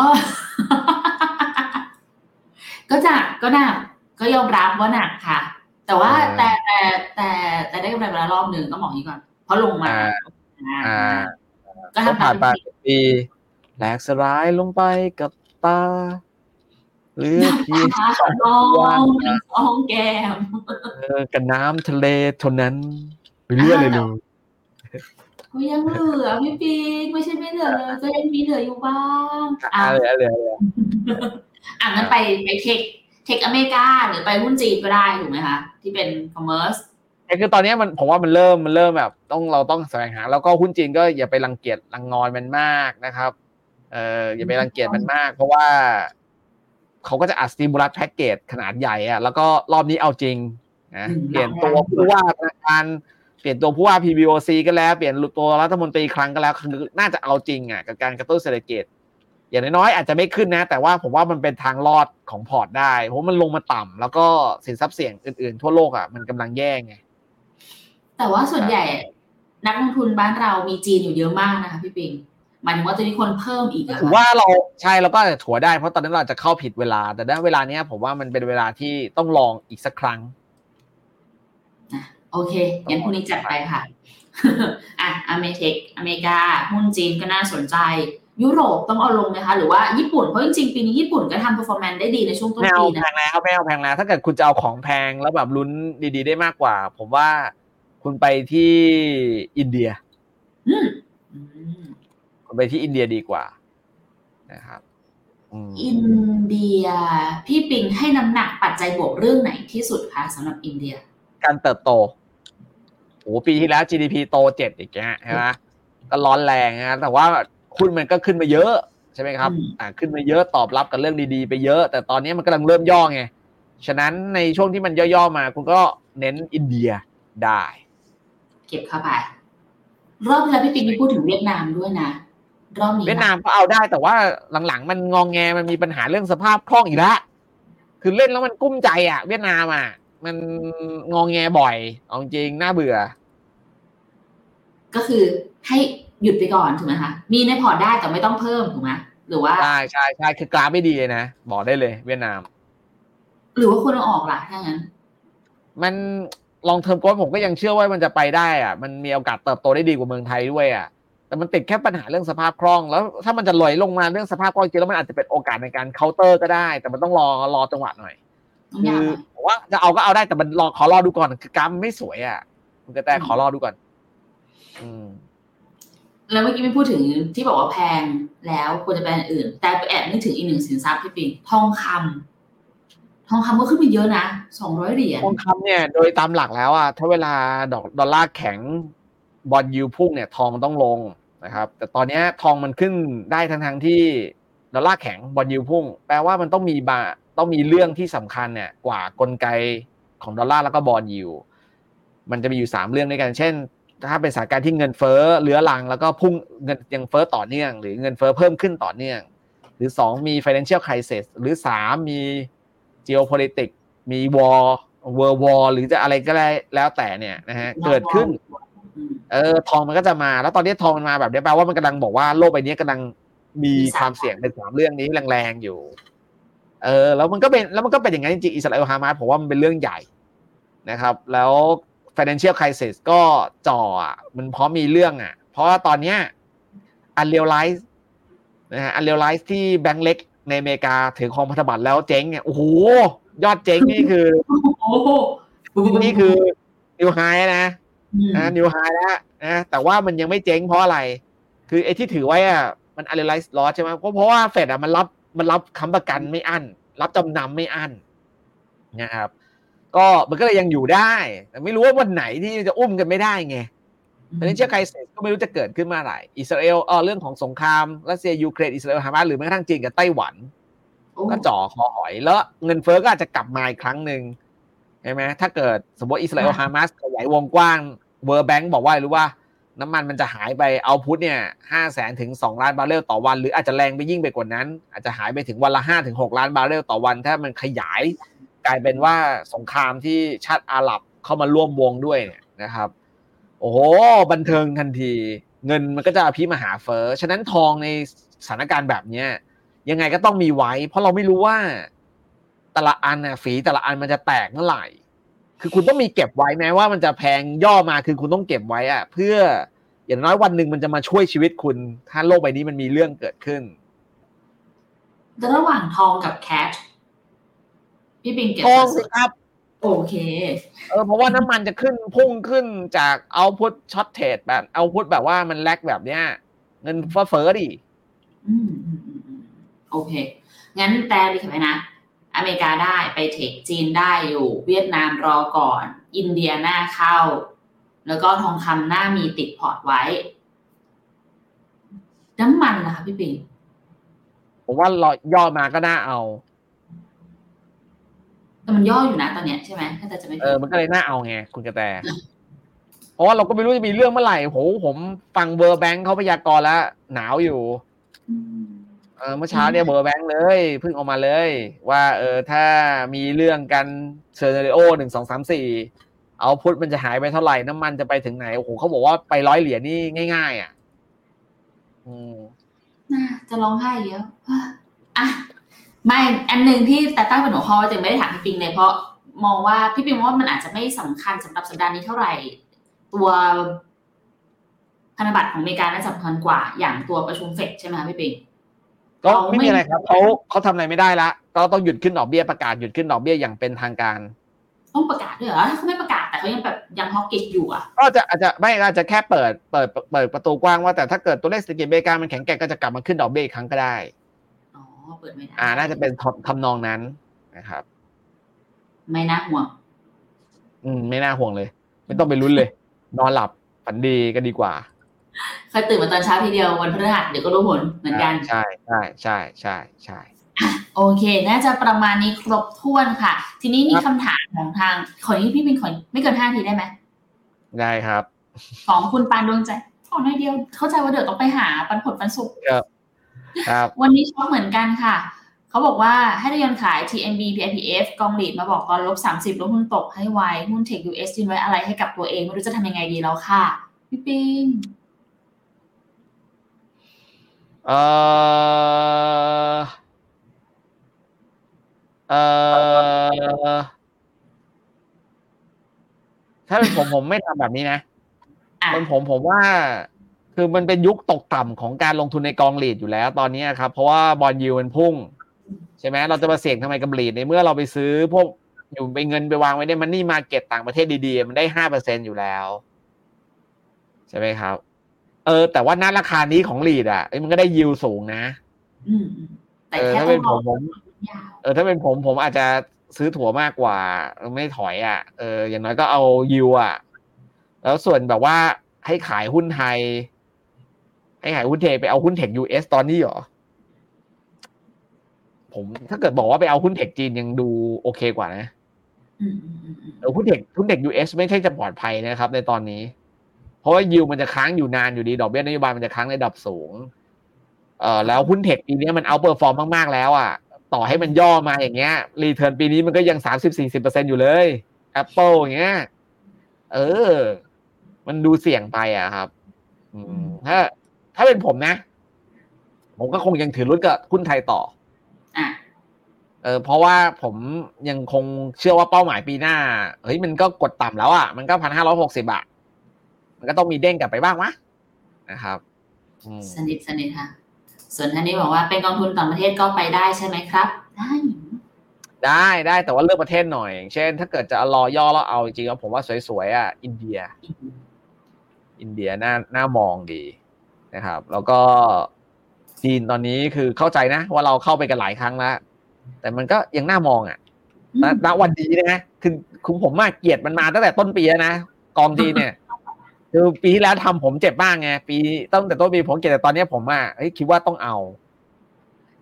ก็หนักก็หนักก็ยอมรับว่าหนักค่ะ แต่ว่าอ่าแต่แต่แต่แต่ได้กำไรมาแล้วรอบหนึ่งต้องบอกอย่างนี้ก่อน เพราะลงมาอ่าอ่าอ่าก็ก็ทำผ่านไปตามเป็นปีแหลกสลายลงไปกับตา หรือเพียงน้องน้องแก้มเออกับน้ำทะเลเท่านั้นไม่รู้อะไรเลยก็ยังเหลือพี่ปิงไม่ใช่ไม่เหลือเลยก็ยังมีเหลืออยู่บ้างอะอ่าเหลือเหลือเหลืออะงั้นไปไปเทคเทคอเมริกาหรือไปหุ้นจีนก็ได้ถูกไหมคะที่เป็นคอมเมอร์สแต่คือตอนนี้มันผมว่ามันเริ่มมันเริ่มแบบ ต้องเราต้องแสวงหา แล้วก็หุ้นจีนก็อย่าไปรังเกียจรังงอนมันมากนะครับ เอออย่าไปรังเกียจมันมาก เพราะว่า เขาก็จะอัดสติมูลัสแพ็กเกจขนาดใหญ่อะแล้วก็รอบนี้เอาจริงนะเปลี่ยนตัวผู้ว่าธนาคารเปลี่ยนตัวผู้ว่า PBOC ก็แล้วเปลี่ยนตัวรัฐมนตรีครั้งก็แล้วคือน่าจะเอาจริงอะกับการกระตุ้นเศรษฐกิจอย่างน้อยๆอาจจะไม่ขึ้นนะ แต่ว่าผมว่ามันเป็นทางรอดของพอร์ตได้ เพราะมันลงมาต่ำแล้วก็สินทรัพย์เสี่ยงอื่นๆ ทั่วโลกอะมันกำลังแย่ไง แต่ว่าส่วนใหญ่นักลงทุนบ้านเรามีจีนอยู่เยอะมากนะคะพี่ปิง หมายถึงว่าจะมีคนเพิ่มอีกถือว่าเราใช่เราก็อาจจะถัวได้เพราะตอนนั้นเราจะเข้าผิดเวลา แต่ณเวลาเนี้ยผมว่ามันเป็นเวลาที่ต้องลองอีกสักครั้งโอเคงั้นพรุ่งนี้จัดไปค่ะอะอเมเทคอเมริกาหุ้นจีนก็น่าสนใจ ยุโรปต้องเอาลงไหมคะ หรือว่าญี่ปุ่น เพราะจริงๆ ปีนี้ญี่ปุ่นก็ทำ performance ได้ดีในช่วงต้นไม่เอาปีแพนะงแล้วไม่เอาแพงแล้ว ถ้าเกิดคุณจะเอาของแพงแล้วแบบลุ้นดี ๆ ได้มากกว่า ผมว่าคุณไปที่อินเดียอืมอืมคุณ ไปที่อินเดียดีกว่านะครับอืมอินเดียพี่ปิงให้น้ำหนักปัจจัยบวกเรื่องไหนที่สุดคะสำหรับอินเดีย การเติบโตโอ้ปีที่แล้ว GDP โตเจ็ดอีกเงี้ยใช่ไหมก็ร้อนแรงนะแต่ว่าหุ้นมันก็ขึ้นมาเยอะใช่ไหมครับอืมอ่าขึ้นมาเยอะตอบรับกับเรื่องดีๆ ไปเยอะ แต่ตอนนี้มันกำลังเริ่มย่อไงฉะนั้นในช่วงที่มันย่อๆมา คุณก็เน้นอินเดียได้ เก็บเข้าไปรอบที่แล้วพี่ปิงมีพูดถึงเวียดนามด้วยนะ รอบนี้เวียดนามก็เอาได้แต่ว่าหลังๆ มันงองแงมันมีปัญหาเรื่องสภาพคล่องอีกแล้วคือเล่นแล้วมันกุ้มใจอะ เวียดนามอะ มันงองแงบ่อยเอาจริงน่าเบื่อ ก็คือให้หยุดไปก่อนถูกไหมคะมีในพอร์ตได้แต่ไม่ต้องเพิ่มถูกไหมหรือว่าใช่ใช่ใช่คือกราฟไม่ดีเลยนะบอกได้เลย เวียดนาม หรือว่าควรเอาออกล่ะถ้างั้น มัน long term growth ผมก็ยังเชื่อว่ามันจะไปได้อะ มันมีโอกาสเติบโตได้ดีกว่าเมืองไทยด้วยอะ แต่มันติดแค่ปัญหาเรื่องสภาพคล่อง แล้วถ้ามันจะลอยลงมาเรื่องสภาพคล่องจริงแล้วมันอาจจะเป็นโอกาสในการเคาน์เตอร์ก็ได้ แต่มันต้องรอรอจังหวะหน่อยต้องคืยากอหน่อยผมว่าจะเอาก็เอาได้แต่มันรอขอรอดูก่อนคือกราฟมันไม่สวยอะคุณกระแตขอรอดูก่อน อืมแล้วเมื่อกี้ไม่พูดถึงที่บอกว่าแพงแล้วควรจะเป็นอันอื่น แต่ไปแอบนึกถึงอีกหนึ่งสินทรัพย์พี่ปิงทองคำทองคำก็ขึ้นไปเยอะนะสองร้อยเหรียญทองคำเนี่ย โดยตามหลักแล้วอะถ้าเวลาดอกดอลลาร์แข็ง บอลยูพุ่งเนี่ยทองต้องลงนะครับ แต่ตอนนี้ทองมันขึ้นได้ทั้งทงที่ดอลลาร์แข็งบอลยูพุ่ง แปลว่ามันต้องมีบาต้องมีเรื่องที่สำคัญเนี่ยกว่ากลไกของดอลลาร์แล้วก็บอลยูมันจะมีอยู่สามเรื่องด้วยกัน เช่น ถ้าเป็นสถานการณ์ที่เงินเฟ้อเรื้อรัง แล้วก็พุ่งเงินยังเฟ้อต่อเนื่อง หรือเงินเฟ้อเพิ่มขึ้นต่อเนื่อง หรือสองมี financial crisis หรือสามมี geopolitics มี war world war หรือจะอะไรก็ได้แล้วแต่เนี่ยนะฮะเกิดขึ้น เออทองมันก็จะมา แล้วตอนนี้ทองมันมาแบบนี้แปลว่ามันกำลังบอกว่าโลกใบนี้กำลังมีความเสี่ยงในสามเรื่องนี้แรงๆอยู่ เออ แล้วมันก็เป็นแล้วมันก็เป็นอย่างนั้นจริงอิสราเอลฮามาสผมว่ามันเป็นเรื่องใหญ่นะครับ แล้ว financial crisis ก็จ่ออะมันพร้อมมีเรื่องอะ เพราะว่าตอนเนี้ย unrealized นะฮะ unrealized ที่แบงก์เล็กในอเมริกาถือครองพันธบัตรแล้วเจ๊งเนี่ยโอ้โหยอดเจ๊งนี่คือโอ้โหนี่คือนิวไฮนะ นะนิวไฮแล้วนะแต่ว่ามันยังไม่เจ๊งเพราะอะไร คือไอ้ที่ถือไว้อะมัน analyze loss ใช่ไหมเพราะเพราะว่าเฟดอะมันรับมันรับค้ำประกันไม่อั้น รับจำนำไม่อั้นนะครับก็มันก็เลยยังอยู่ได้ แต่ไม่รู้ว่าวันไหนที่จะอุ้มกันไม่ได้ไงเพราะฉะนั้นเชื่อใครเสร็จก็ไม่รู้จะเกิดขึ้นเมื่อไหร่อิสราเอลเออเรื่องของสงครามรัสเซียยูเครนอิสราเอลฮามาสหรือแม้กระทั่งจีนกับไต้หวันโอ้ก็จ่อคอหอยแล้วเงินเฟ้อก็อาจจะกลับมาอีกครั้งหนึ่งใช่ไหมถ้าเกิดสมมติอิสราเอลฮามาสขยายวงกว้างWorld Bank บอกว่าอะไรรู้ว่า น้ำมันมันจะหายไป output เนี่ยห้าแสนถึงสองล้านบาร์เรลต่อวัน หรืออาจจะแรงไปยิ่งไปกว่านั้น อาจจะหายไปถึงวันละห้าถึงหกล้านบาร์เรลต่อวัน ถ้ามันขยายกลายเป็นว่าสงครามที่ชาติอาหรับเข้ามาร่วมวงด้วยเนี่ยนะครับ โอ้โหบันเทิงทันที เงินมันก็จะอภิมหาเฟอ้อฉะนั้นทองในสถานการณ์แบบเนี้ยยังไงก็ต้องมีไว้ เพราะเราไม่รู้ว่า แต่ละอันน่ะฝีแต่ละอันมันจะแตกเมื่อไหร่ คือคุณต้องมีเก็บไว้แม้ว่ามันจะแพงย่อมาคือคุณต้องเก็บไว้อะเพื่ออย่างน้อยวันหนึ่งมันจะมาช่วยชีวิตคุณ ถ้าโลกใบนี้มันมีเรื่องเกิดขึ้นแต่ระหว่างทองกับแคชพี่ปิงเก็บทองสัสิดส่วนครับโอเค เออเพราะว่าน้ำมันจะขึ้นพุ่งขึ้นจากเอาพุทช็อตเทรดแบบเอาพุทแบบว่ามันแลกแบบเนี้ยเงินเฟ้อเฟ้อดิอืมอืมอืมอืมโอเค งั้นแปลดีค่ะไหมนะ อเมริกาได้ไปเทคจีนได้อยู่ เวียดนามรอก่อน อินเดียหน้าเข้า แล้วก็ทองคำหน้ามีติดพอร์ตไว้ น้ำมันล่ะคะพี่ปิงผมว่ารอย่อมาก็น่าเอา แต่มันย่ออยู่นะตอนเนี้ยใช่ไหมถ้าจะจะไม่เออมันก็เลยน่าเอาไงคุณกระแตเพราะว่าเราก็ไม่รู้จะมีเรื่องเมื่อไหร่โหผมฟังเบอร์แบงค์เขาพยากรณ์แล้วหนาวอยู่ม เออเมื่อเช้าเนี่ยเบอร์แบงค์เลยเพิ่งออกมาเลย ว่าเออถ้ามีเรื่องกันเซอร์เนโอหนึ่งสองสามสี่เอาพุทมันจะหายไปเท่าไหร่น้ำมันจะไปถึงไหนโอ้โหเขาบอกว่าไปร้อยเหรียญนี่ง่าย ๆ อะอืมน่าจะร้องไห้เยอะอะไม่อันหนึ่งที่แต่ตั้งเป็นหัวข้อจึงไม่ได้ถามพี่ปิงเลยเพราะมองว่าพี่ปิงว่ามันอาจจะไม่สำคัญสำหรับสัปดาห์นี้เท่าไหร่ ตัวพันธบัตรของอเมริกาน่าจะสำคัญกว่า อย่างตัวประชุมเฟดใช่ไหมคะพี่ปิง ก็เขาไม่ไม่มีอะไรครับเขาเขาทำอะไรไม่ได้ละก็ต้องหยุดขึ้นดอกเบี้ยประกาศหยุดขึ้นดอกเบี้ยอย่างเป็นทางการ ต้องประกาศด้วยเหรอถ้าเขาไม่ประกาศแต่เขายังแบบยังฮอกเก็ตอยู่อะก็จะอาจจะไม่อาจจะแค่เปิดเปิดเปิดประตูกว้างว่าแต่ถ้าเกิดตัวเลขเศรษฐกิจอเมริกามันแข็งแกร่งก็จะกลับมาขึ้นดอกเบี้ยอีกครั้งก็ได้อ๋อเปิดไม่ได้อ่าน่าจะเป็นทำทำนองนั้นนะครับ ไม่น่าห่วง อืม ไม่น่าห่วงเลย ไม่ต้องไปลุ้นเลย นอนหลับฝันดีก็ดีกว่า เคยตื่นมาตอนเช้าทีเดียววันพฤหัสเดี๋ยวก็รู้ผลเหมือนกัน ใช่ใช่ใช่ใช่ใช่โอเค น่าจะประมาณนี้ครบถ้วนค่ะ ทีนี้มีครับคำถามของทางขอนี้พี่เป็นขอไม่เกินห้าทีได้ไหมได้ครับ ของคุณปานดวงใจขอหน่อยเดียว เข้าใจว่าเดี๋ยวต้องไปหาปันผลปันสุกร์ครับวันนี้ช็อกเหมือนกันค่ะ เขาบอกว่าให้ทยอยขาย TMB PIPF กองหลีดมาบอกตอนลบ 30ลบหุ้นตกให้ไวหุ้นเทค US ยืนไว้อะไรให้กับตัวเอง ไม่รู้จะทำยังไงดีแล้วค่ะ พี่ปิง เออเออถ้าเป็นผมผมไม่ทำแบบนี้นะอะเป็นผมผมว่า คือมันเป็นยุคตกต่ำของการลงทุนในกองหลีดอยู่แล้ว ตอนนี้ครับ เพราะว่าบอลยูมันพุ่ง ใช่ไหมเราจะมาเสี่ยงทำไมกับหลีดในเมื่อเราไปซื้อพวกอยู่ไปเงินไปวางไว้ในมันนี่มาเก็ตต่างประเทศดีๆ มันได้ห้าเปอร์เซ็นอยู่แล้ว ใช่ไหมครับ เออ แต่ว่าณราคานี้ของหลีดอะเอ้ยมันก็ได้ยิวสูงนะอืมอืมแต่เออแค่ถ้าต้เป็อนงผรอมผมยาวเออ ถ้าเป็นผมผมอาจจะซื้อถั่วมากกว่าเออไม่ถอยอะเอออย่างน้อยก็เอายิวอะ แล้วส่วนแบบว่าให้ขายหุ้นไทย ให้ขายหุ้นไทยไปเอาหุ้น tech US ตอนนี้เหรอผมถ้าเกิดบอกว่าไปเอาหุ้น tech จีนยังดูโอเคกว่านะอืมอืมอืมอืมเออหุ้น tech หุ้น tech US ไม่ใช่จะปลอดภัยนะครับ ในตอนนี้เพ ราะว่า yield มันจะค้างอยู่นานอยู่ดี ดอกเบี้ยนโยบายมันจะค้างในระดับสูง เออแล้วหุ้น tech ปีนี้มัน outperform มากๆแล้วอะต่อให้มันย่อมาอย่างเงี้ย return ปีนี้มันก็ยังสามสิบสี่สิบเปอร์เซ็นอยู่เลย Apple อย่างเงี้ยเออ มันดูเสี่ยงไปอะครับอืมถ้า ถ้าเป็นผมนะ ผมก็คงยังถือรุ่นกับหุ้นไทยต่ออะเออเพราะว่าผมยังคงเชื่อว่าเป้าหมายปีหน้า เฮ้ยมันก็กดต่ำแล้วอะ มันก็พันห้าร้อยหกสิบอะ มันก็ต้องมีเด้งกลับไปบ้างวะนะครับอืมสนิทสนิทค่ะ ส่วนท่านนี้บอกว่าเป็นกองทุนต่างประเทศก็ไปได้ใช่ไหมครับ ได้ได้ได้แต่ว่าเลือกประเทศหน่อยอย่างเช่น ถ้าเกิดจะรอย่อแล้วเอาจริงๆแล้วผมว่าสวยๆอะอินเดีย อินเดียน่าน่ามองดีนะครับ แล้วก็จีนตอนนี้คือเข้าใจนะ ว่าเราเข้าไปกันหลายครั้งแล้วแต่มันก็ยังน่ามองอะณณวันนี้นะคือคุณผมมากเกลียดมันมาตั้งแต่ต้นปีแล้วนะกองจีนเนี่ย คือปีที่แล้วทำผมเจ็บบ้างไงปีตั้งแต่ต้นปีผมเกลียดแต่ตอนเนี้ยผมอะเฮ้ยคิดว่าต้องเอา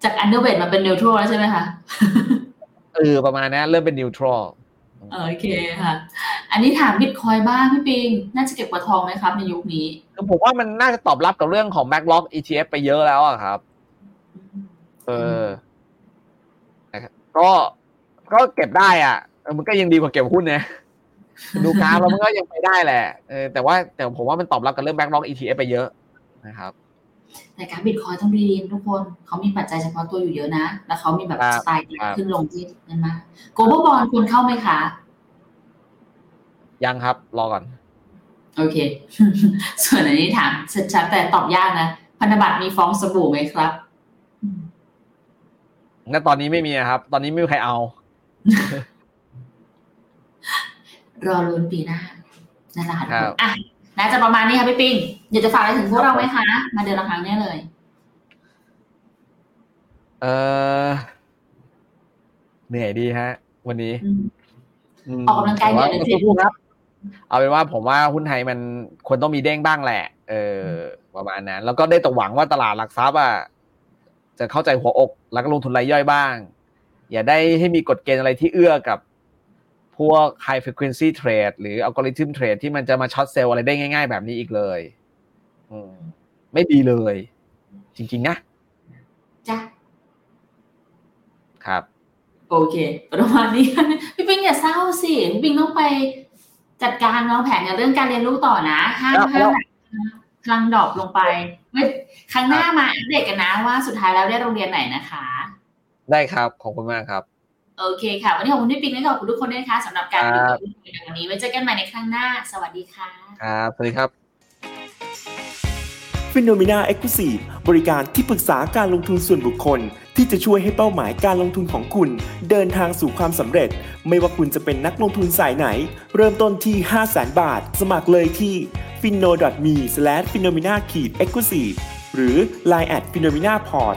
จากอันเดอร์เวทมาเป็นนิวทรัลแล้วใช่ไหมคะเออประมาณนั้นเริ่มเป็นนิวทรัลโอเคค่ะ อันนี้ถามบิตคอยบ้างพี่ปิง น่าจะเก็บกว่าทองไหมครับในยุคนี้คือผมว่ามันน่าจะตอบรับกับเรื่องของ backlog ETF ไปเยอะแล้วอะครับ เออนะครับก็ก็เก็บได้อะเออมันก็ยังดีกว่าเก็บหุ้นนะ ดูกราฟแล้วมันก็ยังไปได้แหละเออแต่ว่าแต่ผมว่ามันตอบรับกับเรื่อง backlog ETF ไปเยอะนะครับแต่การบิตคอยต้องดีๆทุกคนเขามีปัจจัยเฉพาะตัวอยู่เยอะนะ แล้วเขามีแบบครับสไตล์ครับขึ้นลงที่นั่นมากโกลบอลบอลควรเข้าไหมคะ ยังครับ รอก่อน โอเค ส่วนอันนี้ถามชัดๆแต่ตอบยากนะพันธบัตรมีฟองสบู่ไหมครับอืมณตอนนี้ไม่มีอะครับ ตอนนี้ไม่มีใครเอา รอลุ้นปีหน้านั่นแหละค่ะทุกคครันบอะน่าจะประมาณนี้ค่ะพี่ปิงอยากจะฝากอะไรถึงพวกเราไหมคะ มาเดือนละครั้งเนี่ยเลย เออเหนื่อยดีฮะ วันนี้อืมมออกกำลังกายแต่ว่าเหนื่อยหรือสู้ๆครับ เอาเป็นว่าผมว่าหุ้นไทยมันควรต้องมีเด้งบ้างแหละ เออ ประมาณนั้น แล้วก็ได้แตหวังว่าตลาดหลักทรัพย์อะจะเข้าใจหัวอก แล้วก็ลงทุนรายย่อยบ้าง อย่าได้ให้มีกฎเกณฑ์อะไรที่เอื้อกับ พวก high frequency trade หรือ algorithm trade ที่มันจะมาช็อตเซลล์อะไรได้ง่าย ๆ แบบนี้อีกเลยอืมไม่ดีเลย จริง ๆ นะจ้ะครับ โอเค ประมาณนี้พี่ปิงอย่าเศร้าสิพี่ปิงต้องไปจัดการวางแผนกับเรื่องการเรียนรู้ต่อนะห้ามแล้วห้ามแบบพลังดรอปลงไปไม่ครั้งหน้ามาอัปเดตกันนะว่าสุดท้ายแล้วได้โรงเรียนไหนนะคะ ได้ครับ ขอบคุณมากครับ โอเคค่ะ วันนี้ขอบคุณพี่ปิงและขอบคุณทุกคนด้วยนะคะสำหรับการคดูรับในวันนี้ไว้เจอกันใหม่ในครั้งหน้า สวัสดีค่ะ ครับ สวัสดีครับ f i n o m e n a e x c l u s i v e บริการที่ปรึกษาการลงทุนส่วนบุคคล ที่จะช่วยให้เป้าหมายการลงทุนของคุณ เดินทางสู่ความสำเร็จ ไม่ว่าคุณจะเป็นนักลงทุนสายไหน เริ่มต้นที่ 5 0 0 0 0 0 บาท สมัครเลยที่ f i n o m e f i n o m e n a e x c l u s i v e หรือ line at f i n o m e n a p o r t